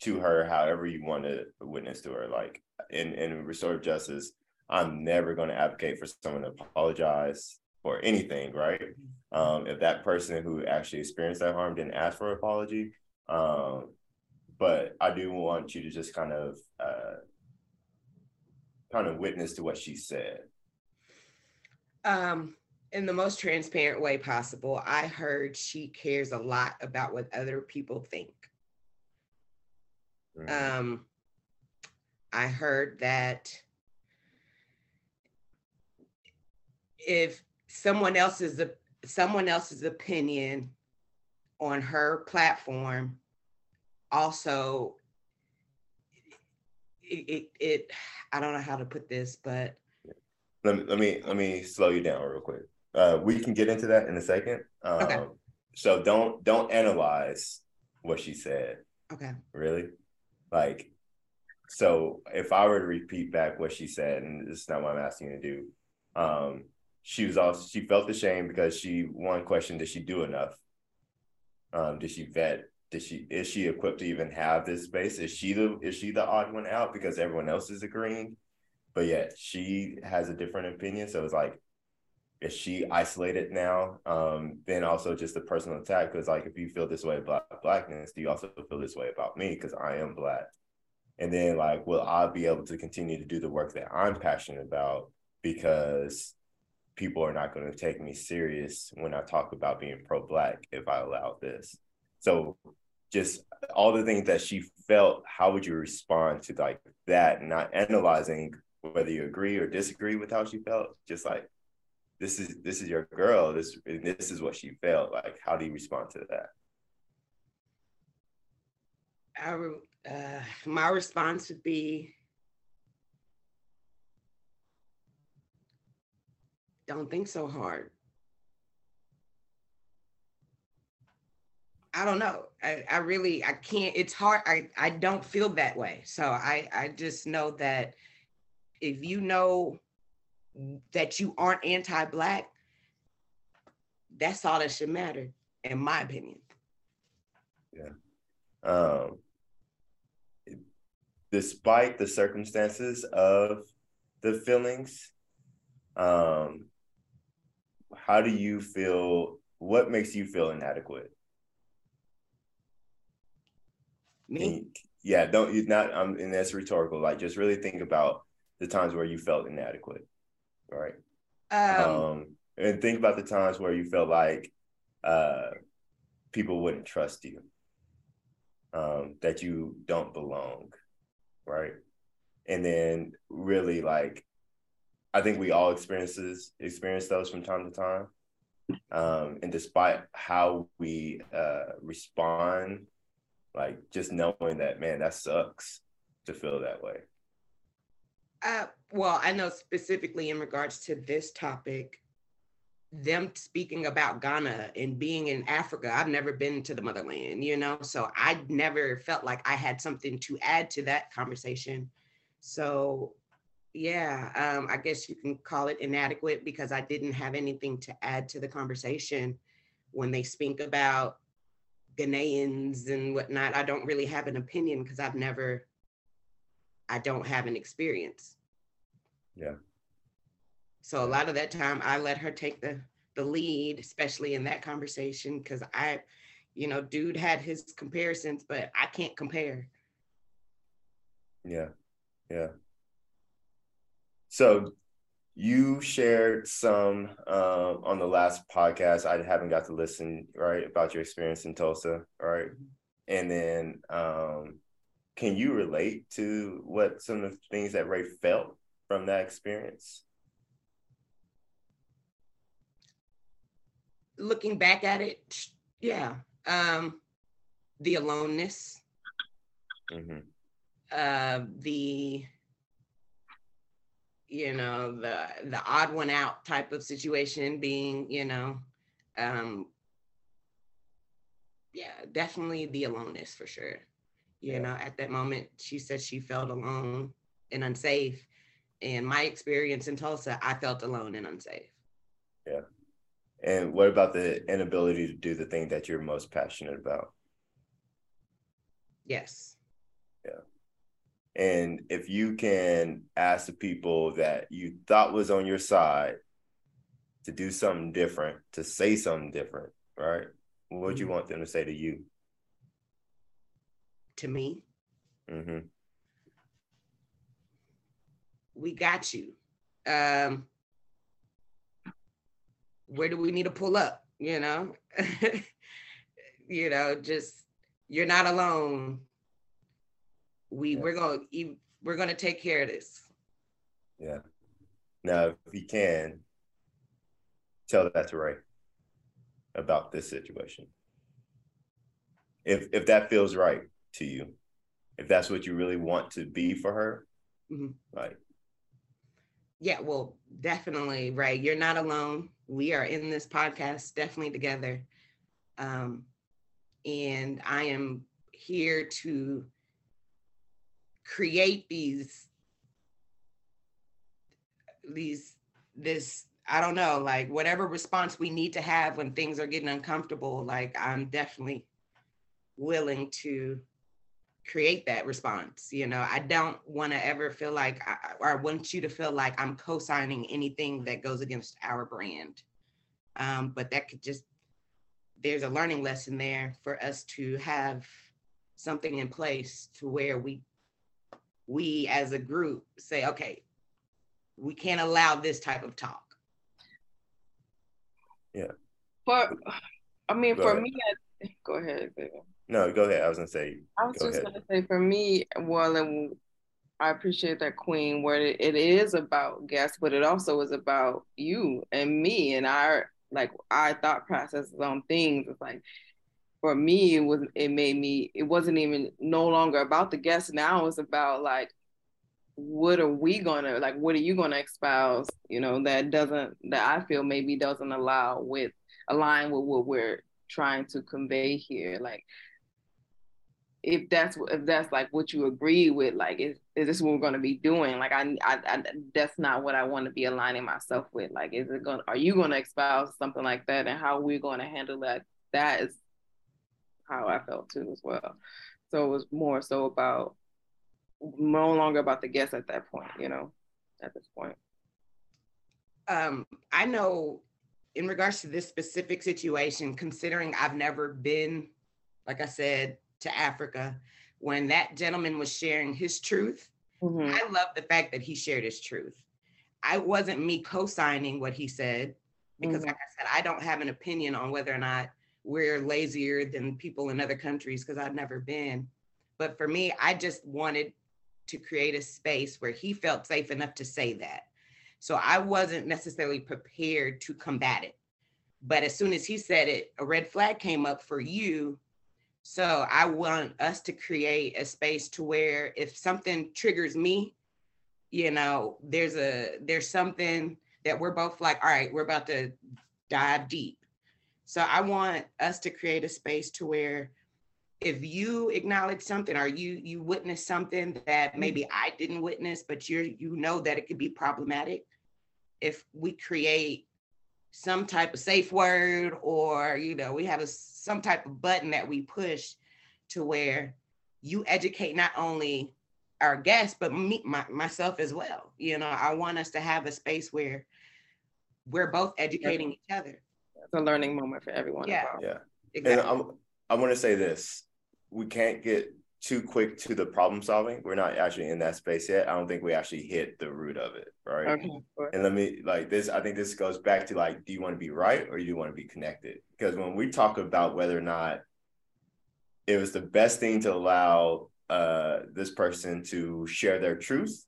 to her however you want to witness to her. Like in, in restorative justice, I'm never going to advocate for someone to apologize for anything, right? Um, if that person who actually experienced that harm didn't ask for an apology. Um, but I do want you to just kind of uh, kind of witness to what she said. Um, in the most transparent way possible, I heard she cares a lot about what other people think. Mm-hmm. Um, I heard that if someone else's someone else's opinion on her platform also it, it, it I don't know how to put this, but let me let me let me slow you down real quick. Uh, we can get into that in a second. Um, okay. So don't don't analyze what she said. Okay. Really, like, so if I were to repeat back what she said, and this is not what I'm asking you to do, um, she was also she felt ashamed because she one question: Did she do enough? Um, did she vet? Did she is she equipped to even have this space? Is she the is she the odd one out because everyone else is agreeing? But yet she has a different opinion. So it's like, is she isolated now? Um, then also just a personal attack because like if you feel this way about blackness, do you also feel this way about me because I am black? And then like, will I be able to continue to do the work that I'm passionate about because people are not going to take me serious when I talk about being pro-black if I allow this. So just all the things that she felt, how would you respond to like that? Not analyzing whether you agree or disagree with how she felt, just like this is this is your girl. This this is what she felt. Like, how do you respond to that? I, uh, my response would be don't think so hard. I don't know. I, I really I can't. It's hard. I I don't feel that way. So I I just know that if you know that you aren't anti-black, that's all that should matter, in my opinion. Yeah. Um, despite the circumstances of the feelings, um, how do you feel? What makes you feel inadequate? Me? yeah, don't you not um and that's rhetorical. Like just really think about the times where you felt inadequate. Right. Um, um and think about the times where you felt like uh people wouldn't trust you. Um, that you don't belong. Right. And then really like I think we all experiences experience those from time to time. Um, and despite how we uh, respond like just knowing that, man, that sucks to feel that way. Uh, well, I know specifically in regards to this topic, them speaking about Ghana and being in Africa, I've never been to the motherland, you know, so I never felt like I had something to add to that conversation. So, yeah, um, I guess you can call it inadequate because I didn't have anything to add to the conversation when they speak about Ghanaians and whatnot, I don't really have an opinion because I've never, I don't have an experience. Yeah. So a lot of that time I let her take the the lead, especially in that conversation, because I, you know, dude had his comparisons, but I can't compare. Yeah. Yeah. So you shared some um, on the last podcast. I haven't got to listen right about your experience in Tulsa, right? And then, um, can you relate to what some of the things that Ray felt from that experience? Looking back at it, yeah, um, the aloneness, mm-hmm. uh, the you know the the odd one out type of situation being you know um yeah definitely the aloneness for sure you yeah. know at that moment she said she felt alone and unsafe in my experience in tulsa i felt alone and unsafe yeah and what about the inability to do the thing that you're most passionate about yes yeah and if you can ask the people that you thought was on your side to do something different, to say something different, right? What would you mm-hmm. want them to say to you? To me? Mm-hmm. We got you. Um, where do we need to pull up? You know, *laughs* you know, just you're not alone. We yeah. we're gonna we're gonna take care of this. Yeah. Now, if you can, tell that to Ray about this situation. If if that feels right to you, if that's what you really want to be for her, mm-hmm. like yeah, well, definitely, Ray. You're not alone. We are in this podcast definitely together. Um, and I am here to create these these this I don't know, like whatever response we need to have when things are getting uncomfortable, like I'm definitely willing to create that response. You know, I don't want to ever feel like, I, or I want you to feel like I'm co signing anything that goes against our brand. Um, but that could just, there's a learning lesson there for us to have something in place to where we, we as a group say, okay, we can't allow this type of talk. Yeah. For, I mean, go for ahead. me, I, go ahead. No, go ahead. I was gonna say. I was go just ahead. gonna say for me, well, and I appreciate that Queen. Where it, it is about guests, but it also is about you and me and our like our thought processes on things. It's like for me, it was it made me. It wasn't even no longer about the guests. Now it's about like what are we gonna like what are you gonna espouse you know that doesn't that i feel maybe doesn't allow with align with what we're trying to convey here like if that's if that's like what you agree with like is, is this what we're going to be doing? Like I, I, I that's not what i want to be aligning myself with. Like is it going are you going to espouse something like that and how we're going to handle that? That is how i felt too as well. So it was more so about no longer about the guests at that point you know at this point. Um i know in regards to this specific situation considering i've never been like i said to Africa when that gentleman was sharing his truth. Mm-hmm. I love the fact that he shared his truth. I wasn't me co-signing what he said because mm-hmm. like I said, I don't have an opinion on whether or not we're lazier than people in other countries because I've never been. But for me, I just wanted to create a space where he felt safe enough to say that. So I wasn't necessarily prepared to combat it. But as soon as he said it, a red flag came up for you so I want us to create a space to where if something triggers me, you know, there's a there's something that we're both like, all right, we're about to dive deep. So I want us to create a space to where if you acknowledge something or you you witness something that mm-hmm. maybe I didn't witness, but you're you know that it could be problematic, if we create some type of safe word or you know we have a some type of button that we push to where you educate not only our guests but me my, myself as well. You know i want us to have a space where we're both educating each other. It's a learning moment for everyone yeah. involved. yeah. Exactly. and I'm, i want to say this. We can't get too quick to the problem solving. We're not actually in that space yet. I don't think we actually hit the root of it, right? Okay. And let me like this. I think this goes back to like, do you want to be right or do you want to be connected? Because when we talk about whether or not it was the best thing to allow uh, this person to share their truth,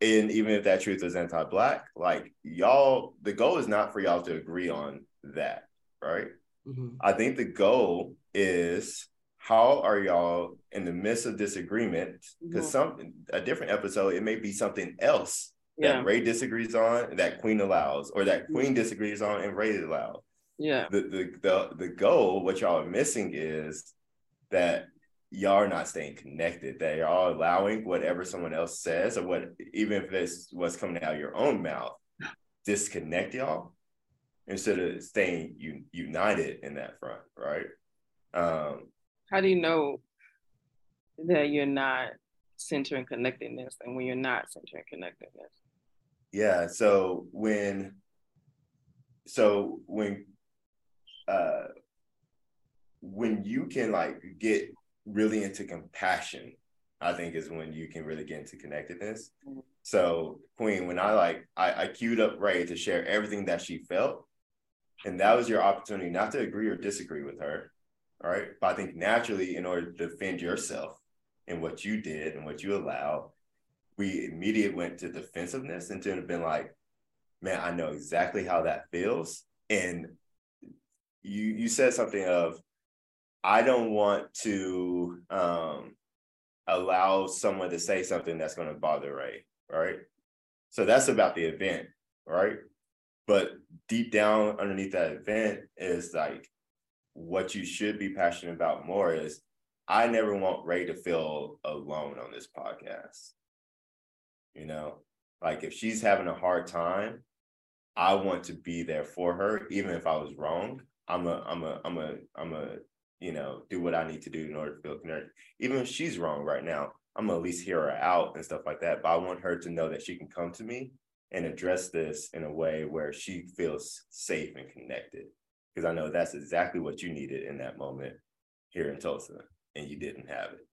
and even if that truth is anti-black, like y'all, the goal is not for y'all to agree on that, right? Mm-hmm. I think the goal is how are y'all in the midst of disagreement? Because mm-hmm. some a different episode, it may be something else yeah. that Ray disagrees on that Queen allows, or that Queen disagrees on and Ray allows. Yeah. The the the the goal, what y'all are missing is that y'all are not staying connected, that y'all allowing whatever someone else says, or what even if it's what's coming out of your own mouth, disconnect y'all instead of staying un- united in that front, right? Um, how do you know that you're not centering connectedness and when you're not centering connectedness? Yeah. So when, so when, uh, when you can like get really into compassion I think is when you can really get into connectedness. Mm-hmm. So Queen, when I like I, I queued up Ray to share everything that she felt, and that was your opportunity not to agree or disagree with her. All right. But I think naturally, in order to defend yourself and what you did and what you allowed, we immediately went to defensiveness and to have been like, man, I know exactly how that feels. And you you said something of, I don't want to um, allow someone to say something that's going to bother Ray, right? So that's about the event, right? But deep down underneath that event is like what you should be passionate about more is I never want Ray to feel alone on this podcast. You know, like if she's having a hard time, I want to be there for her, even if I was wrong. I'm a, I'm a, I'm a, I'm a, you know, do what I need to do in order to feel connected. Even if she's wrong right now, I'm gonna at least hear her out and stuff like that. But I want her to know that she can come to me and address this in a way where she feels safe and connected. Because I know that's exactly what you needed in that moment here in Tulsa, and you didn't have it.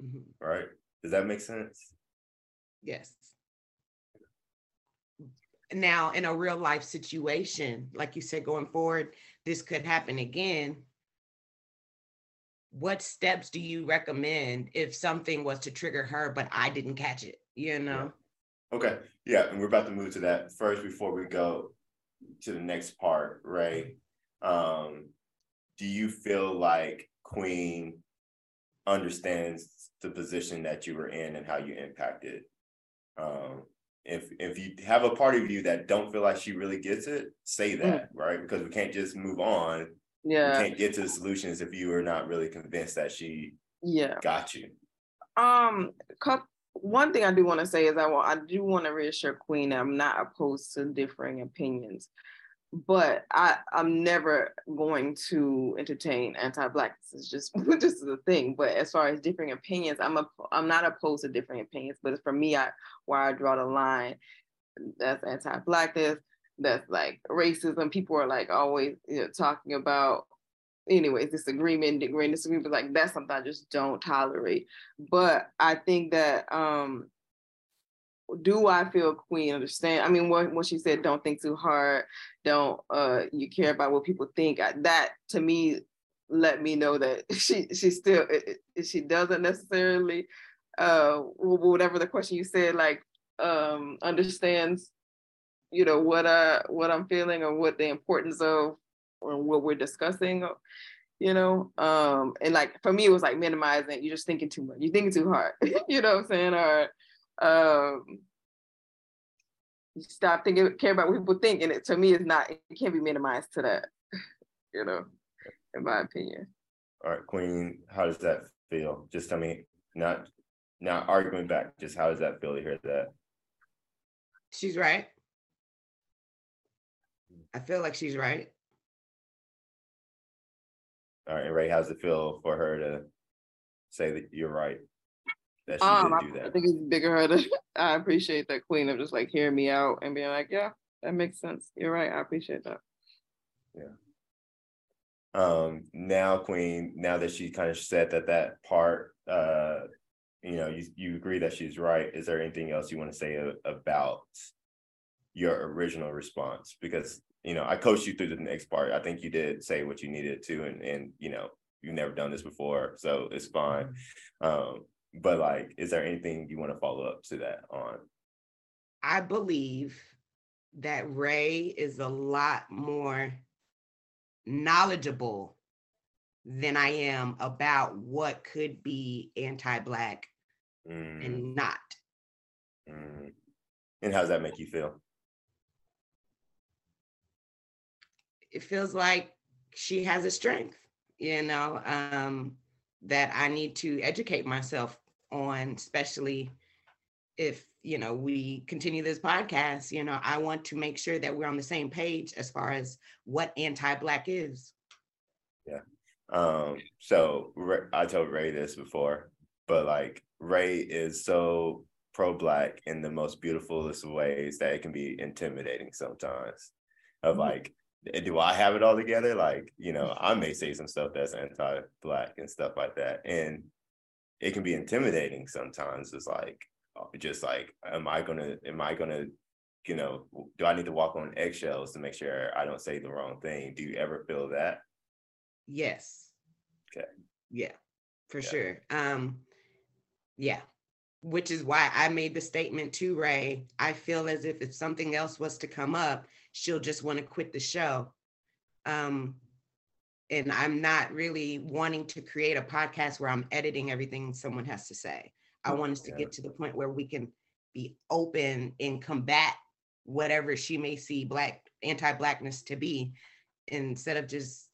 Mm-hmm. Right? Does that make sense? Yes. Now, in a real life situation, like you said, going forward, this could happen again. What steps do you recommend if something was to trigger her, but I didn't catch it? You know? Okay. Yeah. And we're about to move to that first before we go to the next part, Ray. Um, do you feel like Queen understands the position that you were in and how you impacted? Um, if if you have a part of you that don't feel like she really gets it, say mm. that, mm. right? Because we can't just move on. Yeah. We can't get to the solutions if you are not really convinced that she yeah got you. Um one thing I do want to say is I want I do want to reassure Queen I'm not opposed to differing opinions, but I I'm never going to entertain anti-blackness. It's just this is a thing. But as far as differing opinions, I'm a I'm not opposed to differing opinions. But for me, I where I draw the line, that's anti-blackness. That's like racism. People are like always you know, talking about anyways, disagreement, agreeing, disagreement, like that's something I just don't tolerate. But I think that um do I feel Queen understand? I mean, what, what she said, don't think too hard, don't uh you care about what people think. That to me let me know that *laughs* she she still she doesn't necessarily uh whatever the question you said like um understands you know what uh what I'm feeling or what the importance of or what we're discussing you know um and like for me it was like minimizing you're just thinking too much you're thinking too hard *laughs* you know what i'm saying or um stop thinking care about what people think and it to me is not it can't be minimized to that *laughs* you know in my opinion. All right queen how does that feel? Just tell me not not arguing back just how does that feel to hear that? She's right. I feel like she's right. All right, and Ray, how's it feel for her to say that you're right? That she um, did do that. I think it's bigger headed. *laughs* I appreciate that queen of just like hearing me out and being like, yeah, that makes sense. You're right. I appreciate that. Yeah. Um, now, Queen, now that she kind of said that that part, uh, you know, you, you agree that she's right. Is there anything else you want to say about your original response? Because you know, I coached you through the next part. I think you did say what you needed to, and and you know, you've never done this before, so it's fine. Mm-hmm. Um, but like, is there anything you want to follow up to that on? I believe that Ray is a lot more knowledgeable than I am about what could be anti-black mm. and not. Mm. And how does that make you feel? it feels like she has a strength, you know, um, that I need to educate myself on, especially if you know we continue this podcast you know i want to make sure that we're on the same page as far as what anti-black is yeah um so i told ray this before but like ray is so pro-black in the most beautifulest ways that it can be intimidating sometimes of mm-hmm. like do I have it all together? Like, you know, I may say some stuff that's anti-black and stuff like that. And it can be intimidating sometimes. It's like uh, just like, am I gonna, am I gonna, you know, do I need to walk on eggshells to make sure I don't say the wrong thing? Do you ever feel that? Yes. Okay. Yeah, for yeah. sure. Um, yeah, which is why I made the statement to Ray. I feel as if if something else was to come up, she'll just want to quit the show. Um, and I'm not really wanting to create a podcast where I'm editing everything someone has to say. I want us to yeah. get to the point where we can be open and combat whatever she may see black anti-blackness to be instead of just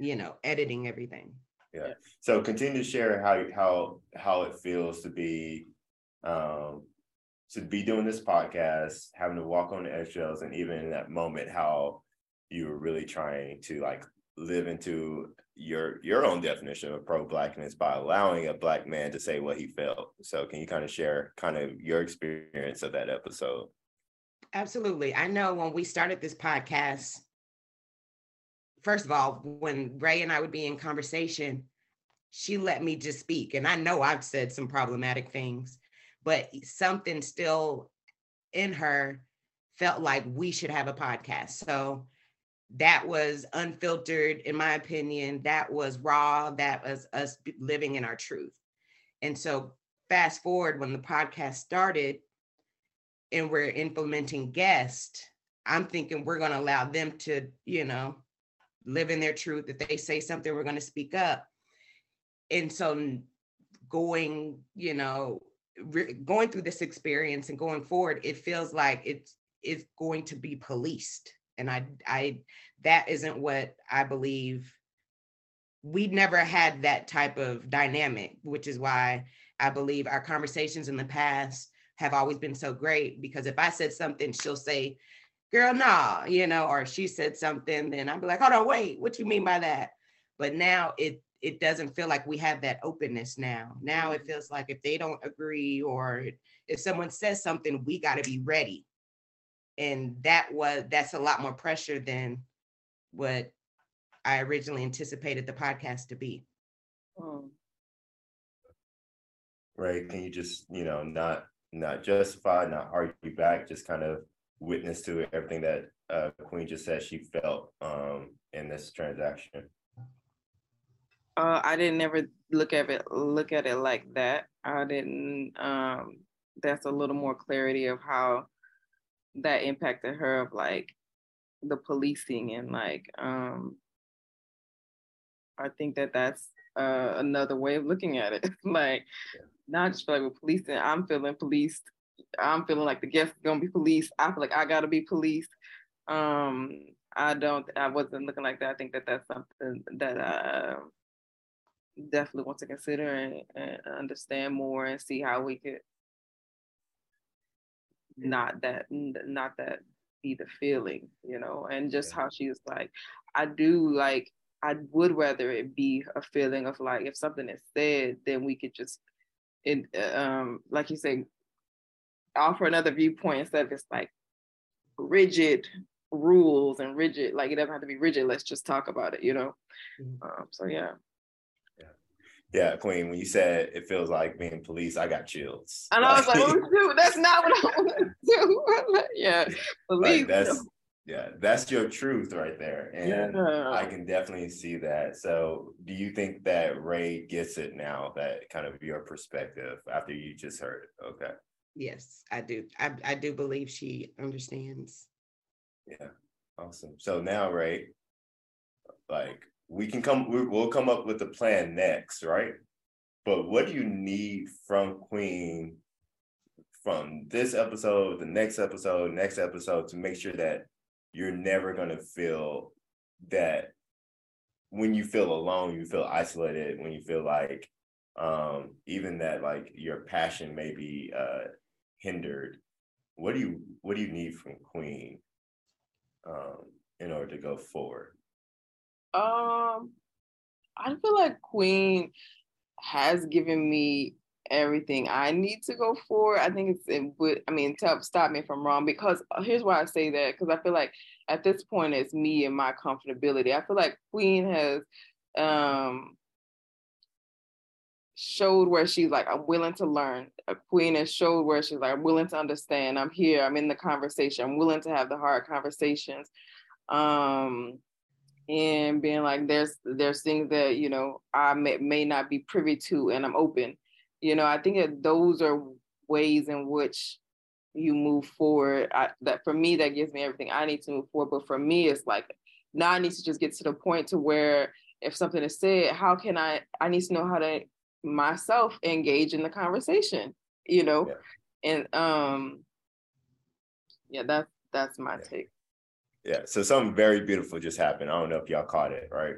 you know editing everything yeah so continue to share how how how it feels to be um to be doing this podcast having to walk on the eggshells and even in that moment how you were really trying to like live into your your own definition of pro-blackness by allowing a black man to say what he felt. So can you kind of share kind of your experience of that episode? Absolutely. I know when we started this podcast first of all when ray and i would be in conversation she let me just speak and i know i've said some problematic things but something still in her felt like we should have a podcast. So that was unfiltered in my opinion that was raw that was us living in our truth. And so fast forward when the podcast started and we're implementing guests i'm thinking we're going to allow them to you know live in their truth. If they say something we're going to speak up. And so going you know re- going through this experience and going forward it feels like it's it's going to be policed and i i that isn't what i believe. We never had that type of dynamic which is why i believe our conversations in the past have always been so great because if i said something she'll say girl nah you know or she said something then i'd be like hold on wait what you mean by that? But now it it doesn't feel like we have that openness now. Now it mm-hmm. feels like if they don't agree or if someone says something we got to be ready and that was that's a lot more pressure than what I originally anticipated the podcast to be. Hmm. Right. Can you just, you know, not not justify, not argue back, just kind of witness to everything that uh, Queen just said she felt um, in this transaction? Uh, I didn't ever look at it look at it like that. I didn't. Um, that's a little more clarity of how that impacted her of like the policing and like um I think that that's uh, another way of looking at it. *laughs* like yeah. not just like with policing, I'm feeling policed. I'm feeling like the guest is gonna be policed. I feel like I gotta be policed. Um, I don't. I wasn't looking like that. I think that that's something that I definitely want to consider and, and understand more and see how we could not that not that be the feeling you know and just yeah. how she was like i do like i would rather it be a feeling of like if something is said then we could just it um like you say offer another viewpoint instead of just like rigid rules and rigid like it doesn't have to be rigid let's just talk about it you know mm-hmm. um, so yeah yeah, Queen, when you said it feels like being police, I got chills. And I was like, oh, dude, that's not what I *laughs* want to do. *laughs* yeah, police. Like that's, yeah, that's your truth right there. And yeah. I can definitely see that. So do you think that Ray gets it now, that kind of your perspective after you just heard it? Okay. Yes, I do. I, I do believe she understands. Yeah, awesome. So now, Ray, like we can come we'll come up with a plan next right? But what do you need from queen from this episode the next episode next episode to make sure that you're never going to feel that when you feel alone you feel isolated when you feel like um even that like your passion may be uh hindered what do you what do you need from queen um in order to go forward um, I feel like Queen has given me everything I need to go for. I think it's it would I mean tell stop me if I'm wrong because uh, here's why I say that because I feel like at this point it's me and my comfortability. I feel like Queen has um showed where she's like, I'm willing to learn. Queen has showed where she's like, I'm willing to understand. I'm here. I'm in the conversation. I'm willing to have the hard conversations. Um, and being like, there's there's things that you know I may, may not be privy to, and I'm open. You know, I think that those are ways in which you move forward. I, that for me, that gives me everything I need to move forward. But for me, it's like now I need to just get to the point to where if something is said, how can I? I need to know how to myself engage in the conversation. You know, yeah. and um, yeah, that's that's my yeah. take. Yeah. So something very beautiful just happened. I don't know if y'all caught it, right?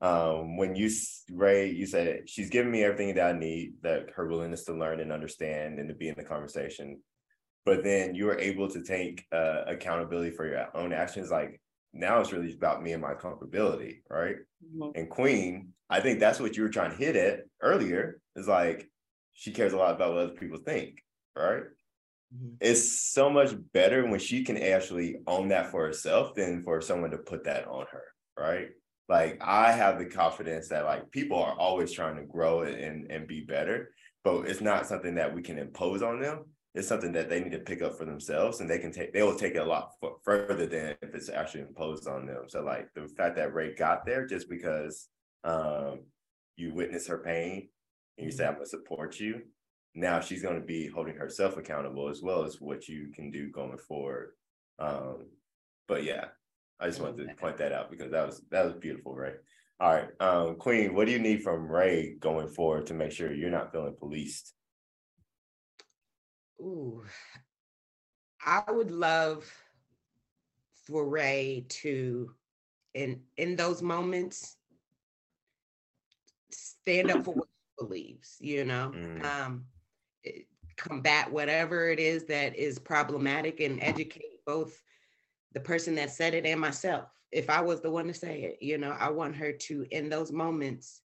Um, when you Ray, you said she's giving me everything that I need, that her willingness to learn and understand and to be in the conversation. But then you were able to take uh, accountability for your own actions. Like now it's really about me and my comfortability, right? Mm-hmm. And Queen, I think that's what you were trying to hit at earlier. Is like she cares a lot about what other people think, right? Mm-hmm. It's so much better when she can actually own that for herself than for someone to put that on her, right? Like I have the confidence that like people are always trying to grow and and be better, but it's not something that we can impose on them. It's something that they need to pick up for themselves, and they can take. They will take it a lot f- further than if it's actually imposed on them. So like the fact that Ray got there just because um, you witness her pain and you say I'm gonna support you, now she's going to be holding herself accountable as well as what you can do going forward. Um, but yeah, I just wanted to point that out because that was that was beautiful, Ray. All right, um, Queen, what do you need from Ray going forward to make sure you're not feeling policed? Ooh, I would love for Ray to, in in those moments, stand up for what he believes. You know, mm. um, combat whatever it is that is problematic and educate both the person that said it and myself. If I was the one to say it, you know, I want her to, in those moments,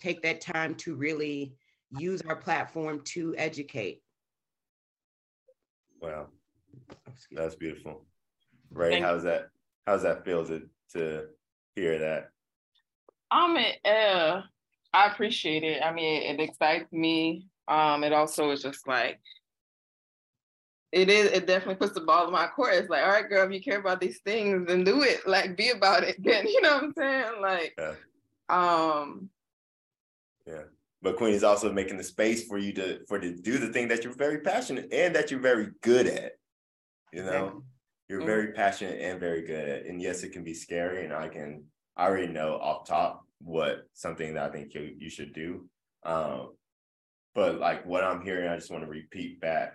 take that time to really use our platform to educate. Wow. That's beautiful. Ray, Thank how's that? How's that feel to to hear that? Um, uh, I appreciate it. I mean, it excites me um, it also is just like it is it definitely puts the ball in my court. It's like, all right, girl, if you care about these things, then do it. Like be about it. *laughs* Then you know what I'm saying? Like yeah. um yeah. But Queen is also making the space for you to for to do the thing that you're very passionate and that you're very good at. You know, you're mm-hmm. very passionate and very good at. And yes, it can be scary, and I can I already know off top what something that I think you, you should do. Um, but like what I'm hearing, I just want to repeat back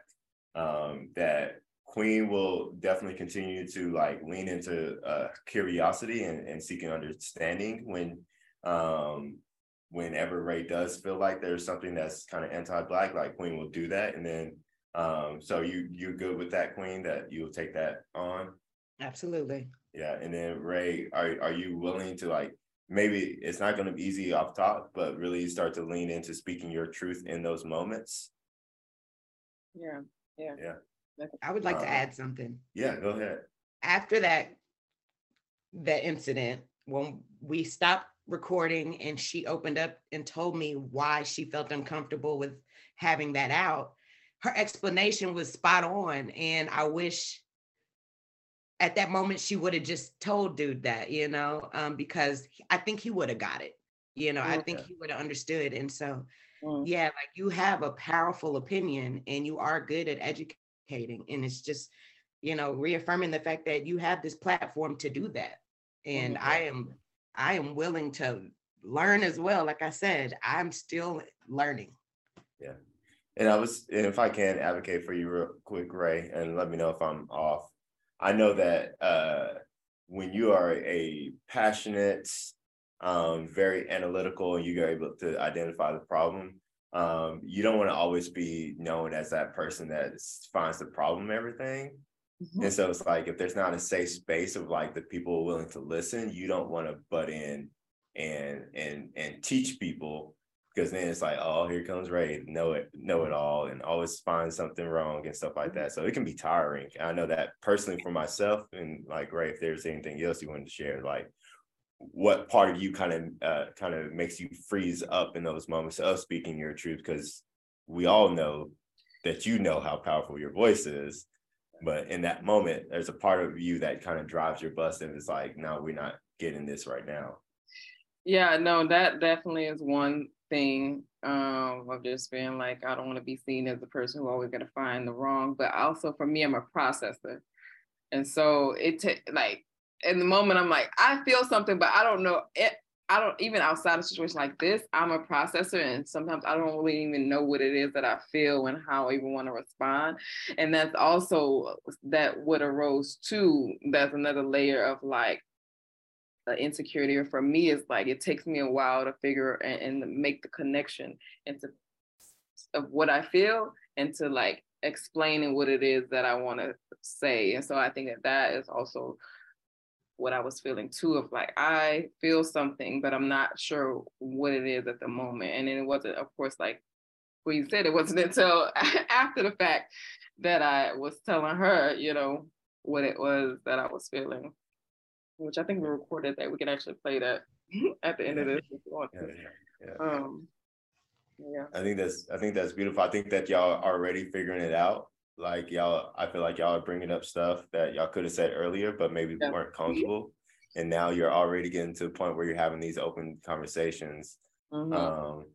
um, that Queen will definitely continue to like lean into uh, curiosity and, and seeking understanding when um, whenever Ray does feel like there's something that's kind of anti-black, like Queen will do that. And then um, so you you're good with that, Queen, that you'll take that on? Absolutely. Yeah. And then Ray, are are you willing to like maybe it's not going to be easy off top, but really you start to lean into speaking your truth in those moments. Yeah. Yeah. Yeah. I would like to uh-huh. add something. Yeah, go ahead. After that that incident, when we stopped recording and she opened up and told me why she felt uncomfortable with having that out, her explanation was spot on. And I wish at that moment she would have just told dude that you know um, because i think he would have got it you know okay. i think he would have understood and so mm. yeah like you have a powerful opinion and you are good at educating and it's just you know reaffirming the fact that you have this platform to do that and mm-hmm. i am i am willing to learn as well like i said i'm still learning yeah and i was if i can advocate for you real quick ray and let me know if i'm off I know that uh, when you are a passionate, um, very analytical, and you're able to identify the problem, um, you don't want to always be known as that person that finds the problem everything. Mm-hmm. And so it's like if there's not a safe space of like the people willing to listen, you don't want to butt in and and and teach people because then it's like, oh, here comes Ray, know it, know it all, and always find something wrong and stuff like that. So it can be tiring. I know that personally for myself, and like Ray, if there's anything else you wanted to share, like what part of you kind of uh, kind of makes you freeze up in those moments of speaking your truth because we all know that you know how powerful your voice is but in that moment there's a part of you that kind of drives your bus and it's like no we're not getting this right now yeah no that definitely is one thing um, of just being like i don't want to be seen as the person who always going to find the wrong but also for me i'm a processor and so it t- like in the moment I'm like, I feel something, but I don't know it. I don't even outside a situation like this, I'm a processor and sometimes I don't really even know what it is that I feel and how I even want to respond. And that's also that what arose too. That's another layer of like the insecurity or for me is like it takes me a while to figure and, and make the connection into of what I feel and to like explaining what it is that I want to say. And so I think that that is also what I was feeling too of like I feel something, but I'm not sure what it is at the moment. And then it wasn't, of course, like we said, it wasn't *laughs* until after the fact that I was telling her, you know, what it was that I was feeling, which I think we recorded that we can actually play that *laughs* at the end of this if you want to. Yeah, yeah. Um, yeah. I think that's I think that's beautiful. I think that y'all are already figuring it out like y'all, I feel like y'all are bringing up stuff that y'all could have said earlier, but maybe yeah. weren't comfortable. And now you're already getting to the point where you're having these open conversations. Mm-hmm. Um,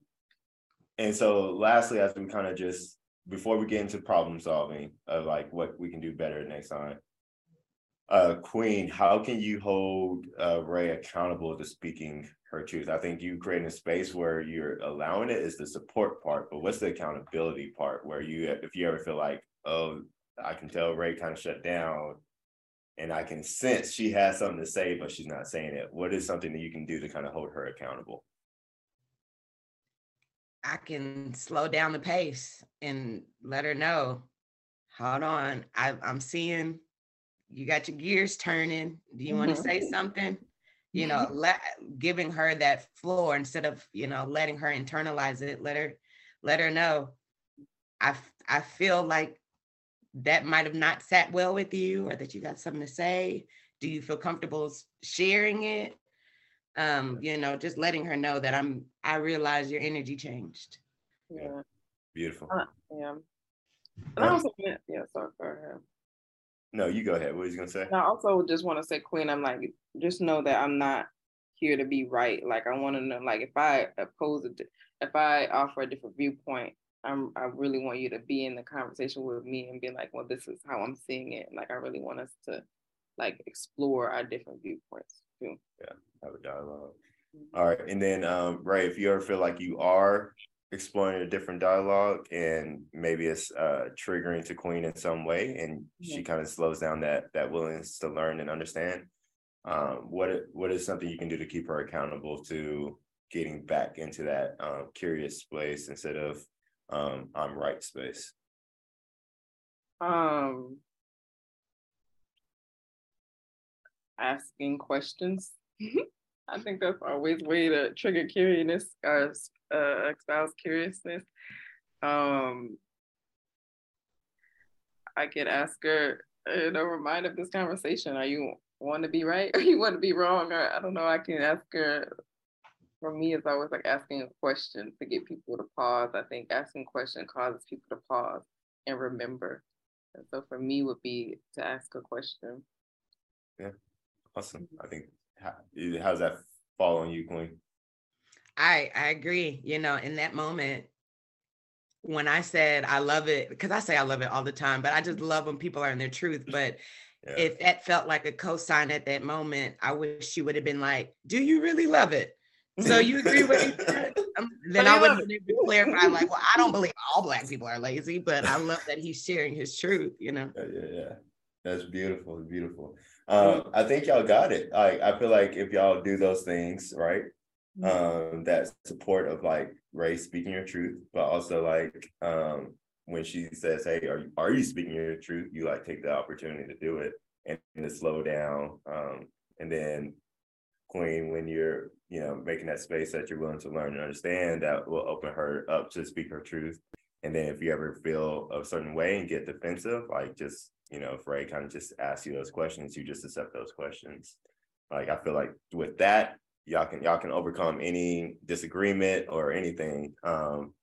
and so, lastly, as we kind of just before we get into problem solving of like what we can do better next time, uh, Queen, how can you hold uh, Ray accountable to speaking her truth? I think you creating a space where you're allowing it is the support part, but what's the accountability part where you, if you ever feel like oh, I can tell Ray kind of shut down and I can sense she has something to say, but she's not saying it. What is something that you can do to kind of hold her accountable? I can slow down the pace and let her know, hold on, I, am seeing you got your gears turning. Do you mm-hmm. want to say something? You know, mm-hmm. let giving her that floor instead of you know letting her internalize it. Let her let her know. I I feel like that might have not sat well with you or that you got something to say do you feel comfortable sharing it um you know just letting her know that i'm i realize your energy changed yeah beautiful uh, yeah and I also, yeah sorry go ahead no you go ahead what was you gonna say i also just want to say queen i'm like just know that i'm not here to be right like i want to know like if i oppose it if i offer a different viewpoint I'm I really want you to be in the conversation with me and be like, well, this is how I'm seeing it. Like I really want us to like explore our different viewpoints too. Yeah, have a dialog mm-hmm. All right. And then um Ray, if you ever feel like you are exploring a different dialogue and maybe it's uh triggering to Queen in some way and yeah. she kind of slows down that that willingness to learn and understand. Um, what what is something you can do to keep her accountable to getting back into that um, curious place instead of um, I'm right space? Um, asking questions. *laughs* I think that's always way to trigger curiousness or uh, espouse curiousness. Um, I could ask her, you know, remind of this conversation. Are you want to be right or *laughs* you want to be wrong? Or I don't know. I can ask her for me, it's always like asking a question to get people to pause. I think asking a question causes people to pause and remember. And so for me would be to ask a question. Yeah, awesome. I think how, how's that fall on you, Queen? I I agree. You know, in that moment, when I said I love it, because I say I love it all the time, but I just love when people are in their truth. *laughs* But yeah. if that felt like a cosign at that moment, I wish she would have been like, "Do you really love it?" So you agree with me? *laughs* Um, then I would have to clarify, like, well, I don't believe all black people are lazy, but I love that he's sharing his truth, you know? Yeah, yeah, yeah. That's beautiful. Beautiful. Um, I think y'all got it. Like, I feel like if y'all do those things, right? Mm-hmm. Um, that support of like Ray speaking your truth, but also like um when she says, Hey, are you are you speaking your truth? You like take the opportunity to do it and, and to slow down. Um, and then Queen, when you're you know, making that space that you're willing to learn and understand that will open her up to speak her truth. And then if you ever feel a certain way and get defensive, like just, you know, if Ray kind of just asks you those questions, you just accept those questions. Like I feel like with that, y'all can y'all can overcome any disagreement or anything. Um,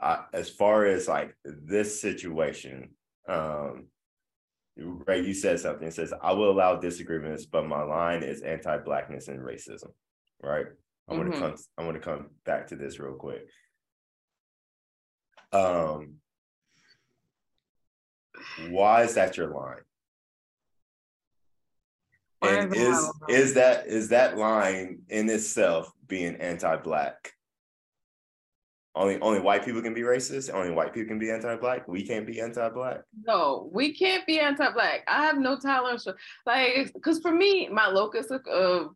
I, as far as like this situation, um, right? You said something. It says, "I will allow disagreements, but my line is anti-blackness and racism." Right. I want to mm-hmm. come. I want to come back to this real quick. Um, why is that your line? And is is that is that line in itself being anti-black? Only only white people can be racist. Only white people can be anti-black. We can't be anti-black. No, we can't be anti-black. I have no tolerance for like because for me, my locus of,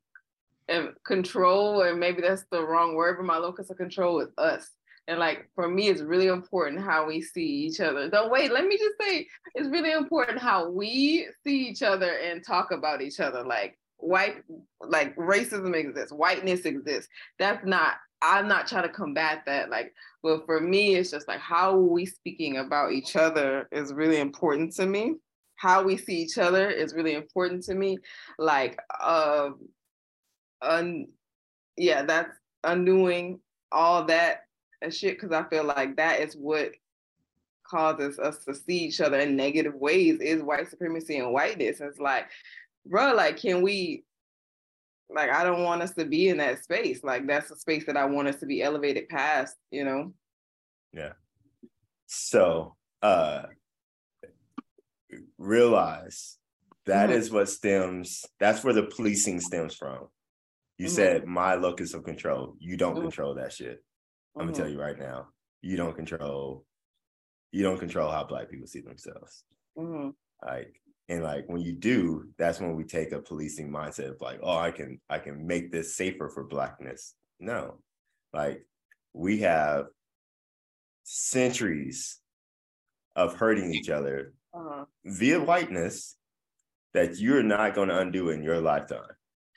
control, and maybe that's the wrong word, but my locus of control is us. And like for me, it's really important how we see each other. Don't wait, let me just say it's really important how we see each other and talk about each other. Like white, like racism exists, whiteness exists. That's not, I'm not trying to combat that. Like, but for me, it's just like how we speaking about each other is really important to me. How we see each other is really important to me. Like, um, un, yeah, that's undoing all that and shit because I feel like that is what causes us to see each other in negative ways is white supremacy and whiteness. It's like, bro, like, can we like I don't want us to be in that space. Like that's a space that I want us to be elevated past, you know. Yeah. So uh realize that mm-hmm. is what stems that's where the policing stems from. You mm-hmm. said my locus of control. You don't mm-hmm. control that shit. I'm gonna tell mm-hmm. you right now, you don't control, you don't control how black people see themselves. Mm-hmm. Like, and like when you do, that's when we take a policing mindset of like, oh, I can, I can make this safer for blackness. No, like we have centuries of hurting each other uh-huh. via whiteness that you're not going to undo in your lifetime.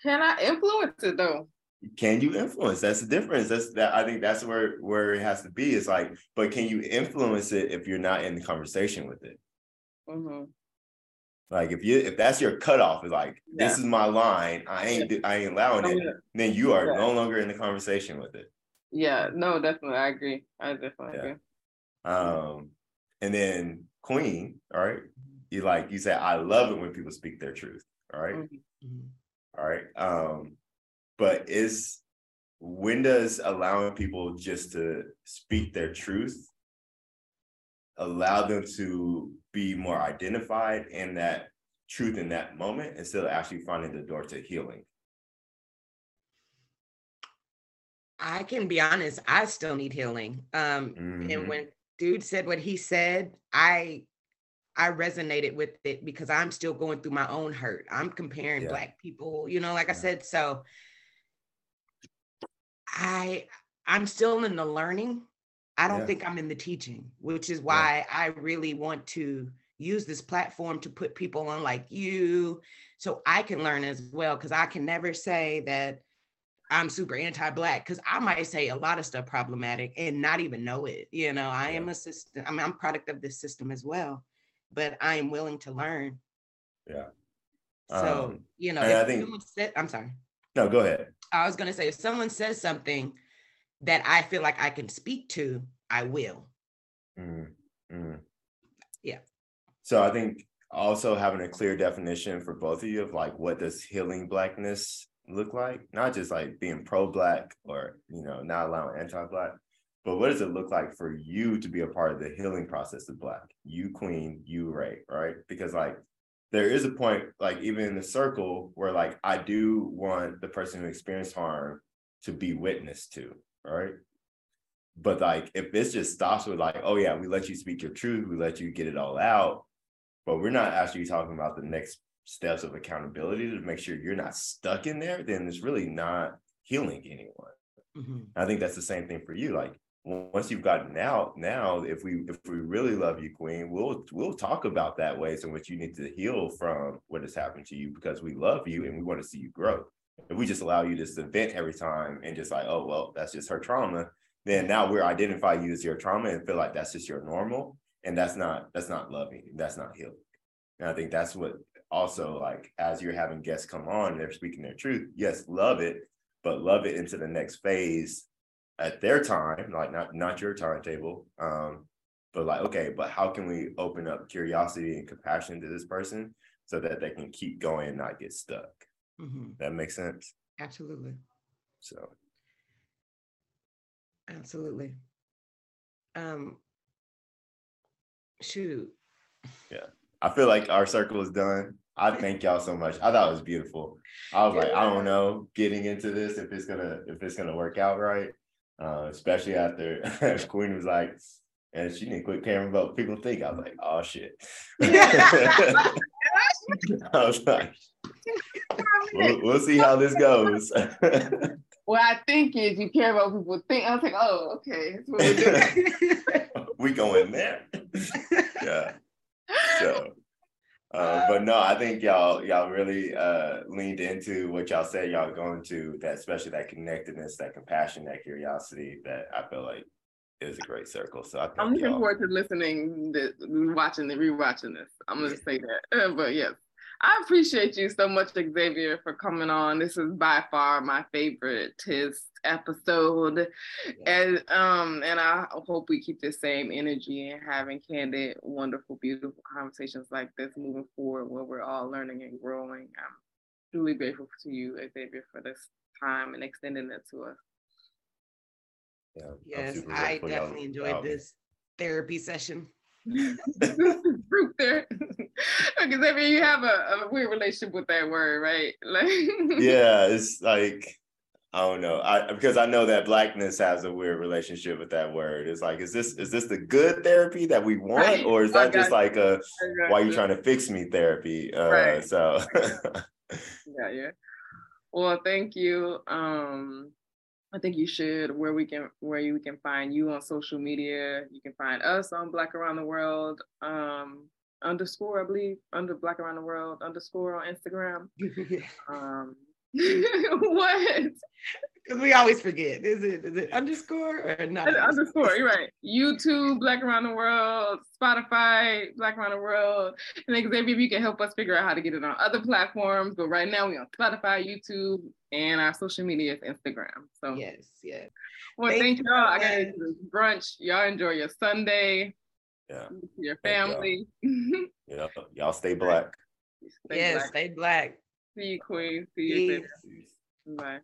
Can I influence it though? Can you influence? That's the difference. That's that i think that's where where it has to be. It's like but can you influence it if you're not in the conversation with it? Mm-hmm. like if you if that's your cutoff is like yeah. this is my line. I ain't i ain't allowing it. oh, then you are yeah. no longer in the conversation with it. Yeah. No definitely. I agree. I definitely yeah. agree. Um and then queen all right? You like you say i love it when people speak their truth all right? mm-hmm. all right um but is when does allowing people just to speak their truth allow them to be more identified in that truth in that moment instead of actually finding the door to healing i can be honest i still need healing um mm-hmm. and when dude said what he said i I resonated with it because I'm still going through my own hurt. I'm comparing yeah. black people, you know, like yeah. I said. So I I'm still in the learning. I don't yeah. think I'm in the teaching, which is why yeah. I really want to use this platform to put people on like you so I can learn as well cuz I can never say that I'm super anti-black cuz I might say a lot of stuff problematic and not even know it. You know, I am a system I mean I'm product of this system as well, but I am willing to learn. Yeah. So, um, you know, I think, said, I'm sorry. No, go ahead. I was going to say, if someone says something that I feel like I can speak to, I will. Mm, mm. Yeah. So I think also having a clear definition for both of you of like what does healing blackness look like? Not just like being pro-black or you know not allowing anti-black, but what does it look like for you to be a part of the healing process of black? You queen, you Ray, right? Because like there is a point, like even in the circle, where like I do want the person who experienced harm to be witness to, right? But like if this just stops with like, oh yeah, we let you speak your truth, we let you get it all out, but we're not actually talking about the next steps of accountability to make sure you're not stuck in there, then it's really not healing anyone. Mm-hmm. I think that's the same thing for you. Like once you've gotten out now if we if we really love you queen we'll we'll talk about that ways in which you need to heal from what has happened to you because we love you and we want to see you grow if we just allow you to vent every time and just like oh well that's just her trauma then now we're identifying you as your trauma and feel like that's just your normal and that's not that's not loving that's not healing and i think that's what also like as you're having guests come on, and they're speaking their truth. Yes, love it, but love it into the next phase at their time, like not not your timetable. Um, but like, okay, but how can we open up curiosity and compassion to this person so that they can keep going and not get stuck? Mm-hmm. That makes sense. Absolutely. So absolutely. Um shoot. Yeah. I feel like our circle is done. I *laughs* thank y'all so much. I thought it was beautiful. I was like, I don't know, getting into this if it's gonna if it's gonna work out right. Uh, especially after *laughs* Queen was like, and she didn't quit caring about people think. I was like, oh shit. *laughs* I was like, we'll, we'll see how this goes. *laughs* what I think is you care about people think. I was like, oh, okay. we go in there. yeah. So uh, but no, I think y'all y'all really uh, leaned into what y'all said y'all going to that, especially that connectedness, that compassion, that curiosity. That I feel like is a great circle. So I am looking forward to listening, to watching, and rewatching this. I'm gonna say that. *laughs* but yes, I appreciate you so much, Xavier, for coming on. This is by far my favorite his episode. And um, and I hope we keep the same energy and having candid, wonderful, beautiful conversations like this moving forward where we're all learning and growing. I'm truly grateful to you, Xavier, for this time and extending it to us. Yeah, yes, I definitely enjoyed this therapy session. *laughs* *laughs* Group there. *laughs* because I mean, you have a, a, weird relationship with that word, right? *laughs* Like, yeah, *laughs* it's like I don't know. I because I know that blackness has a weird relationship with that word. It's like, is this is this the good therapy that we want, right. or is that just you. like a why you trying to fix me therapy? Uh, right. So yeah, yeah. Well, thank you. Um, I think you should where we can where you can find you on social media. You can find us on Black Around the World um, underscore, I believe, under Black Around the World underscore on Instagram. *laughs* um, *laughs* what? Because we always forget. Is it is it underscore or not? Underscore, you're right. YouTube, Black Around the World, Spotify, Black Around the World. And then Xavier, you can help us figure out how to get it on other platforms. But right now we're on Spotify, YouTube, and our social media is Instagram. So yes, yes. Well, thank, thank y'all. I got into this brunch. Y'all enjoy your Sunday. Yeah. Your family. *laughs* yeah. Y'all stay black. Stay yes, black. stay black. See you, Queen. See you. Bye.